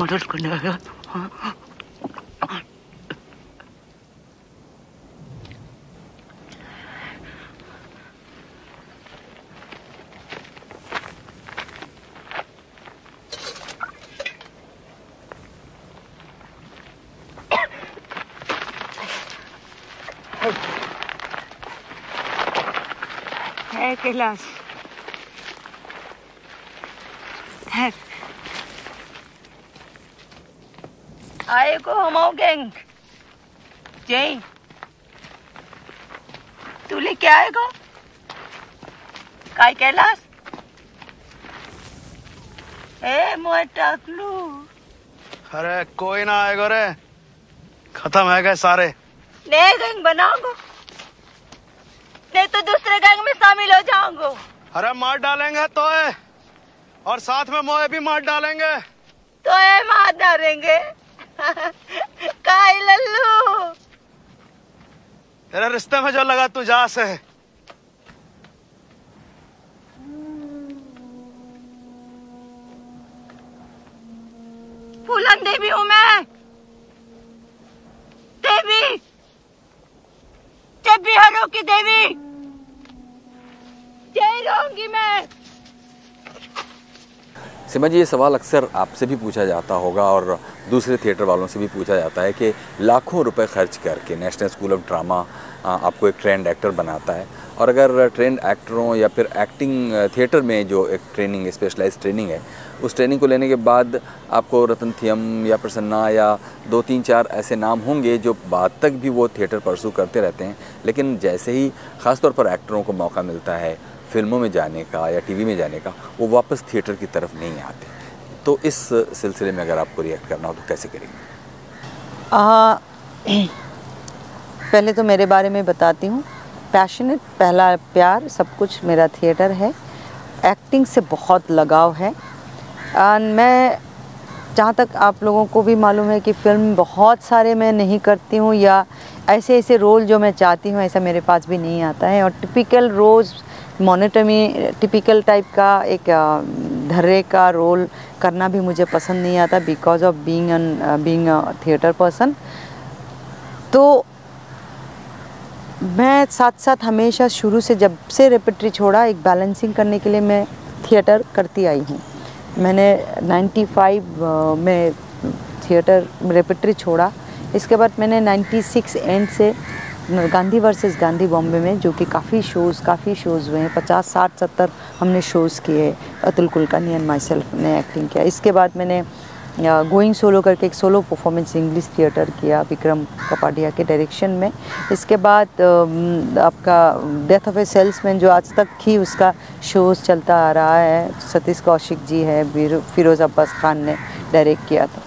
Speaker 7: मदद करने आया है कैलाश है आए को हम गैंग जय तू लेके आएगा काय कैलाश? ए मोए टाकलू।
Speaker 2: अरे कोई ना आएगा रे। खत्म है गए सारे।
Speaker 7: नए गैंग बनाऊँगा। नहीं तो दूसरे गैंग में शामिल हो जाऊँगा।
Speaker 2: अरे मार डालेंगे तो है। और साथ में मोए भी मार डालेंगे।
Speaker 7: तो ये मार डालेंगे। *laughs* काय लल्लू?
Speaker 2: तेरे रिश्ते में जो लगा तू जा से
Speaker 7: फूलन देवी हूँ मैं। देवी। जब बिहारों की देवी। जय रहूँगी मैं।
Speaker 1: सीमा जी, ये सवाल अक्सर आपसे भी पूछा जाता होगा और दूसरे थिएटर वालों से भी पूछा जाता है कि लाखों रुपए खर्च करके नेशनल स्कूल ऑफ़ ड्रामा आपको एक ट्रेंड एक्टर बनाता है। और अगर ट्रेंड एक्टरों या फिर एक्टिंग थिएटर में जो एक ट्रेनिंग स्पेशलाइज ट्रेनिंग है, उस ट्रेनिंग को लेने के बाद आपको रतन थियम या प्रसन्ना या दो तीन चार ऐसे नाम होंगे जो बाद तक भी वो थिएटर परसू करते रहते हैं। लेकिन जैसे ही ख़ासतौर पर एक्टरों को मौका मिलता है फ़िल्मों में जाने का या टीवी में जाने का वो वापस थिएटर की तरफ़ नहीं आते। तो इस सिलसिले में अगर आपको रिएक्ट करना हो तो कैसे करेंगे?
Speaker 3: आ, पहले तो मेरे बारे में बताती हूँ। पैशनेट पहला प्यार सब कुछ मेरा थिएटर है। एक्टिंग से बहुत लगाव है। एंड मैं जहाँ तक आप लोगों को भी मालूम है कि फ़िल्म बहुत सारे मैं नहीं करती हूँ या ऐसे ऐसे रोल जो मैं चाहती हूँ ऐसा मेरे पास भी नहीं आता है। और टिपिकल रोज़ मोनिटमी टिपिकल टाइप का एक धर्रे का रोल करना भी मुझे पसंद नहीं आता because of being an being theatre person तो मैं साथ साथ हमेशा शुरू से जब से रेपेट्री छोड़ा एक बैलेंसिंग करने के लिए मैं थिएटर करती आई हूँ। मैंने 95 अ, में थिएटर रेपेट्री छोड़ा। इसके बाद मैंने 96 एंड से गांधी वर्सेस गांधी बॉम्बे में, जो कि काफ़ी शोज़ काफ़ी शोज़ हुए हैं। पचास, साठ, सत्तर हमने शोज़ किए Atul Kulkarni and myself ने एक्टिंग किया। इसके बाद मैंने गोइंग सोलो करके एक सोलो परफॉर्मेंस इंग्लिश थिएटर किया, विक्रम कपाडिया के डायरेक्शन में। इसके बाद आपका डेथ ऑफ़ ए सेल्समैन जो आज तक ही उसका शोज़ चलता आ रहा है। सतीश कौशिक जी है फिरोज़ अब्बास खान ने डायरेक्ट किया था।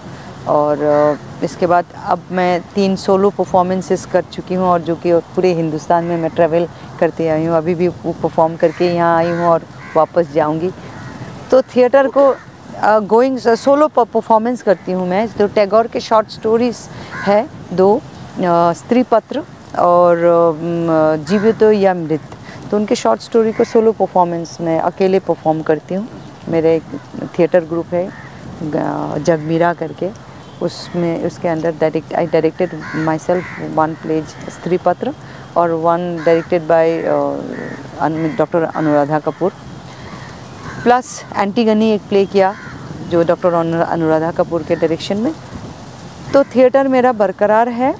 Speaker 3: और इसके बाद अब मैं तीन सोलो परफॉर्मेंसेस कर चुकी हूँ और जो कि पूरे हिंदुस्तान में मैं ट्रैवल करते आई हूँ। अभी भी वो परफॉर्म करके यहाँ आई हूँ और वापस जाऊँगी। तो थिएटर को गोइंग सोलो परफॉर्मेंस करती हूँ मैं। तो टैगोर के शॉर्ट स्टोरीज है, दो स्त्री पत्र और जीवित या मृत। तो उनके शॉर्ट स्टोरी को सोलो परफॉर्मेंस में अकेले परफॉर्म करती हूँ। मेरे एक थिएटर ग्रुप है जगमीरा करके। उसमें, उसके अंदर direct I directed myself one plays Stree Patra और one directed by doctor Anuradha Kapoor plus Antigone एक प्ले किया, जो डॉक्टर अनुराधा कपूर के डायरेक्शन में। तो थिएटर मेरा बरकरार है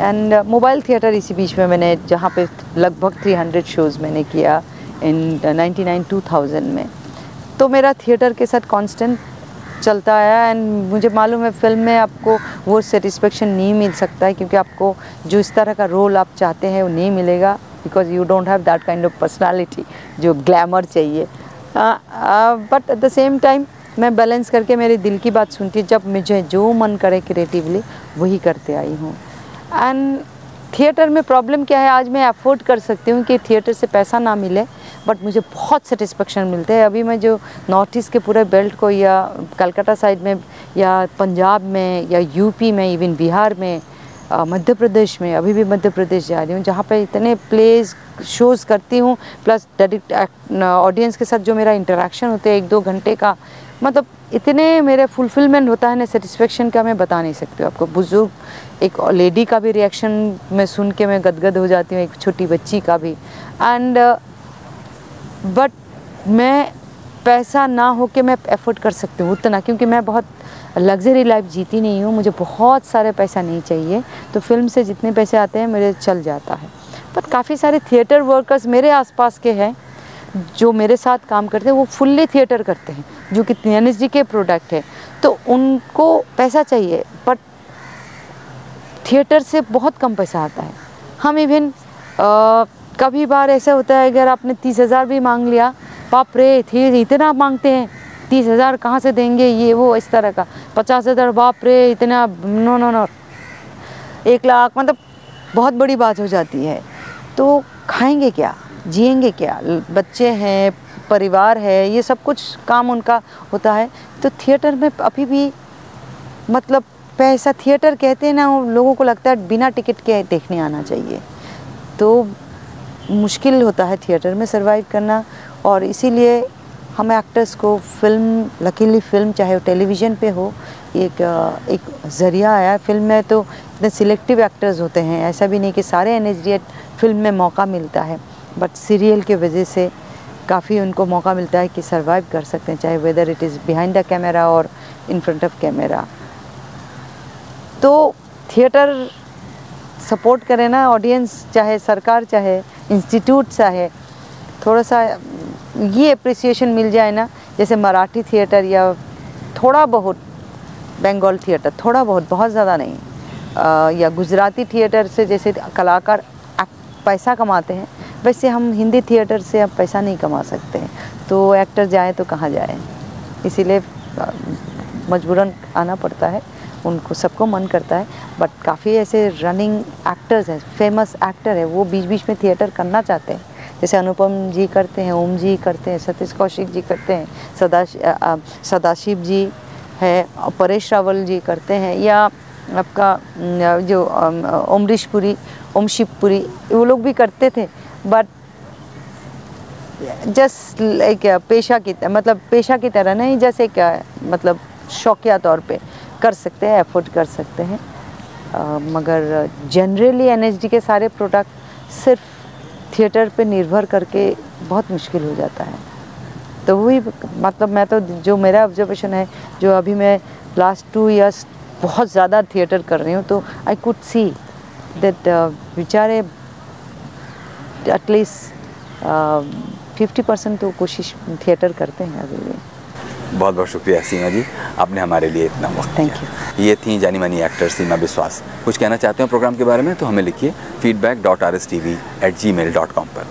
Speaker 3: एंड मोबाइल थिएटर इसी बीच में मैंने, जहाँ पे लगभग 300 शोज़ मैंने किया इन 99 2000 में। तो मेरा थिएटर के साथ कांस्टेंट चलता आया एंड मुझे मालूम है फ़िल्म में आपको वो सेटिस्फेक्शन नहीं मिल सकता है क्योंकि आपको जो इस तरह का रोल आप चाहते हैं वो नहीं मिलेगा because you don't have that kind of personality जो ग्लैमर चाहिए। But at the same time मैं बैलेंस करके मेरे दिल की बात सुनती, जब मुझे जो मन करे क्रिएटिवली वही करते आई हूँ। एंड थिएटर में प्रॉब्लम क्या है? आज मैं अफोर्ड कर सकती हूँ कि थिएटर से पैसा ना मिले बट मुझे बहुत सेटिस्फेक्शन मिलते हैं। अभी मैं जो नॉर्थ ईस्ट के पूरे बेल्ट को या कलकत्ता साइड में या पंजाब में या यूपी में इवन बिहार में मध्य प्रदेश में, अभी भी मध्य प्रदेश जा रही हूँ, जहाँ पे इतने प्लेज शोज़ करती हूँ प्लस डायरेक्ट ऑडियंस के साथ जो मेरा इंटरेक्शन होता है, एक दो घंटे का मतलब इतने मेरे फुलफिलमेंट होता है ना सेटिस्फेक्शन का मैं बता नहीं सकती हूँ आपको। बुज़ुर्ग एक लेडी का भी रिएक्शन मैं सुन के मैं गदगद हो जाती हूँ एक छोटी बच्ची का भी। एंड बट uh, मैं पैसा ना हो के मैं एफर्ट कर सकती हूँ उतना क्योंकि मैं बहुत लग्जरी लाइफ जीती नहीं हूँ मुझे बहुत सारे पैसा नहीं चाहिए तो फ़िल्म से जितने पैसे आते हैं मेरे चल जाता है। बट काफ़ी सारे थिएटर वर्कर्स मेरे आसपास के हैं जो मेरे साथ काम करते हैं, वो फुल्ली थिएटर करते हैं, जो कि एन के प्रोडक्ट है। तो उनको पैसा चाहिए बट थिएटर से बहुत कम पैसा आता है। हम इवन कभी बार ऐसा होता है, अगर आपने तीस हज़ार भी मांग लिया, बाप रे थे इतना मांगते हैं, तीस हज़ार कहाँ से देंगे, ये, वो, इस तरह का। पचास हज़ार, बाप रे, इतना नो नो नो एक लाख मतलब बहुत बड़ी बात हो जाती है। तो खाएँगे क्या? जिएँगे क्या? बच्चे हैं, परिवार है, ये सब कुछ काम उनका होता है। तो थिएटर में अभी भी मतलब पैसा थिएटर कहते हैं ना, वो लोगों को लगता है बिना टिकट के देखने आना चाहिए। तो मुश्किल होता है थिएटर में सरवाइव करना और इसीलिए हम एक्टर्स को फ़िल्म लकीली फ़िल्म चाहे वो टेलीविज़न पे हो, एक एक ज़रिया आया फ़िल्म में तो इतने सिलेक्टिव एक्टर्स होते हैं। ऐसा भी नहीं कि सारे एन फ़िल्म में मौका मिलता है। बट सीरियल के वजह से काफ़ी उनको मौका मिलता है कि सरवाइव कर सकते हैं चाहे whether it is behind the camera और इन फ्रंट ऑफ़ कैमरा तो थिएटर सपोर्ट करें ना ऑडियंस चाहे सरकार चाहे इंस्टीट्यूट चाहे थोड़ा सा ये अप्रिसिएशन मिल जाए ना जैसे मराठी थिएटर या थोड़ा बहुत बंगाल थिएटर थोड़ा बहुत बहुत ज़्यादा नहीं। अ, या गुजराती थिएटर से जैसे कलाकार पैसा कमाते हैं वैसे हम हिंदी थिएटर से अब पैसा नहीं कमा सकते हैं। तो एक्टर जाए तो कहाँ जाए? इसीलिए मजबूरन आना पड़ता है। उनको सबको मन करता है। बट काफ़ी ऐसे रनिंग एक्टर्स हैं फ़ेमस एक्टर है वो बीच बीच में थिएटर करना चाहते हैं। जैसे अनुपम जी करते हैं ओम जी करते हैं सतीश कौशिक जी करते हैं सदा सदाशिव जी है परेश रावल जी करते हैं या आपका जो अम, अमरीश पुरी ओम शिवपुरी वो लोग भी करते थे। बट जस्ट लाइक पेशा की मतलब पेशा की तरह नहीं जैसे क्या मतलब शौकिया तौर पे कर सकते हैं एफोर्ड कर सकते हैं। अ, मगर जनरली एन के सारे प्रोडक्ट सिर्फ़ थिएटर पे निर्भर करके बहुत मुश्किल हो जाता है। तो वही मतलब मैं तो जो मेरा ऑब्जर्वेशन है जो अभी मैं लास्ट टू इयर्स बहुत ज़्यादा थिएटर कर रही हूँ तो आई कुड सी दैट बेचारे एटलीस्ट फिफ्टी परसेंट तो कोशिश थिएटर करते हैं अभी भी।
Speaker 1: बहुत बहुत शुक्रिया सीमा जी। आपने हमारे लिए इतना वक्त
Speaker 3: थैंक
Speaker 1: यू ये थी जानी मानी एक्टर सीमा विश्वास कुछ कहना चाहते हो प्रोग्राम के बारे में तो हमें लिखिए feedback dot R S T V at Gmail dot com पर।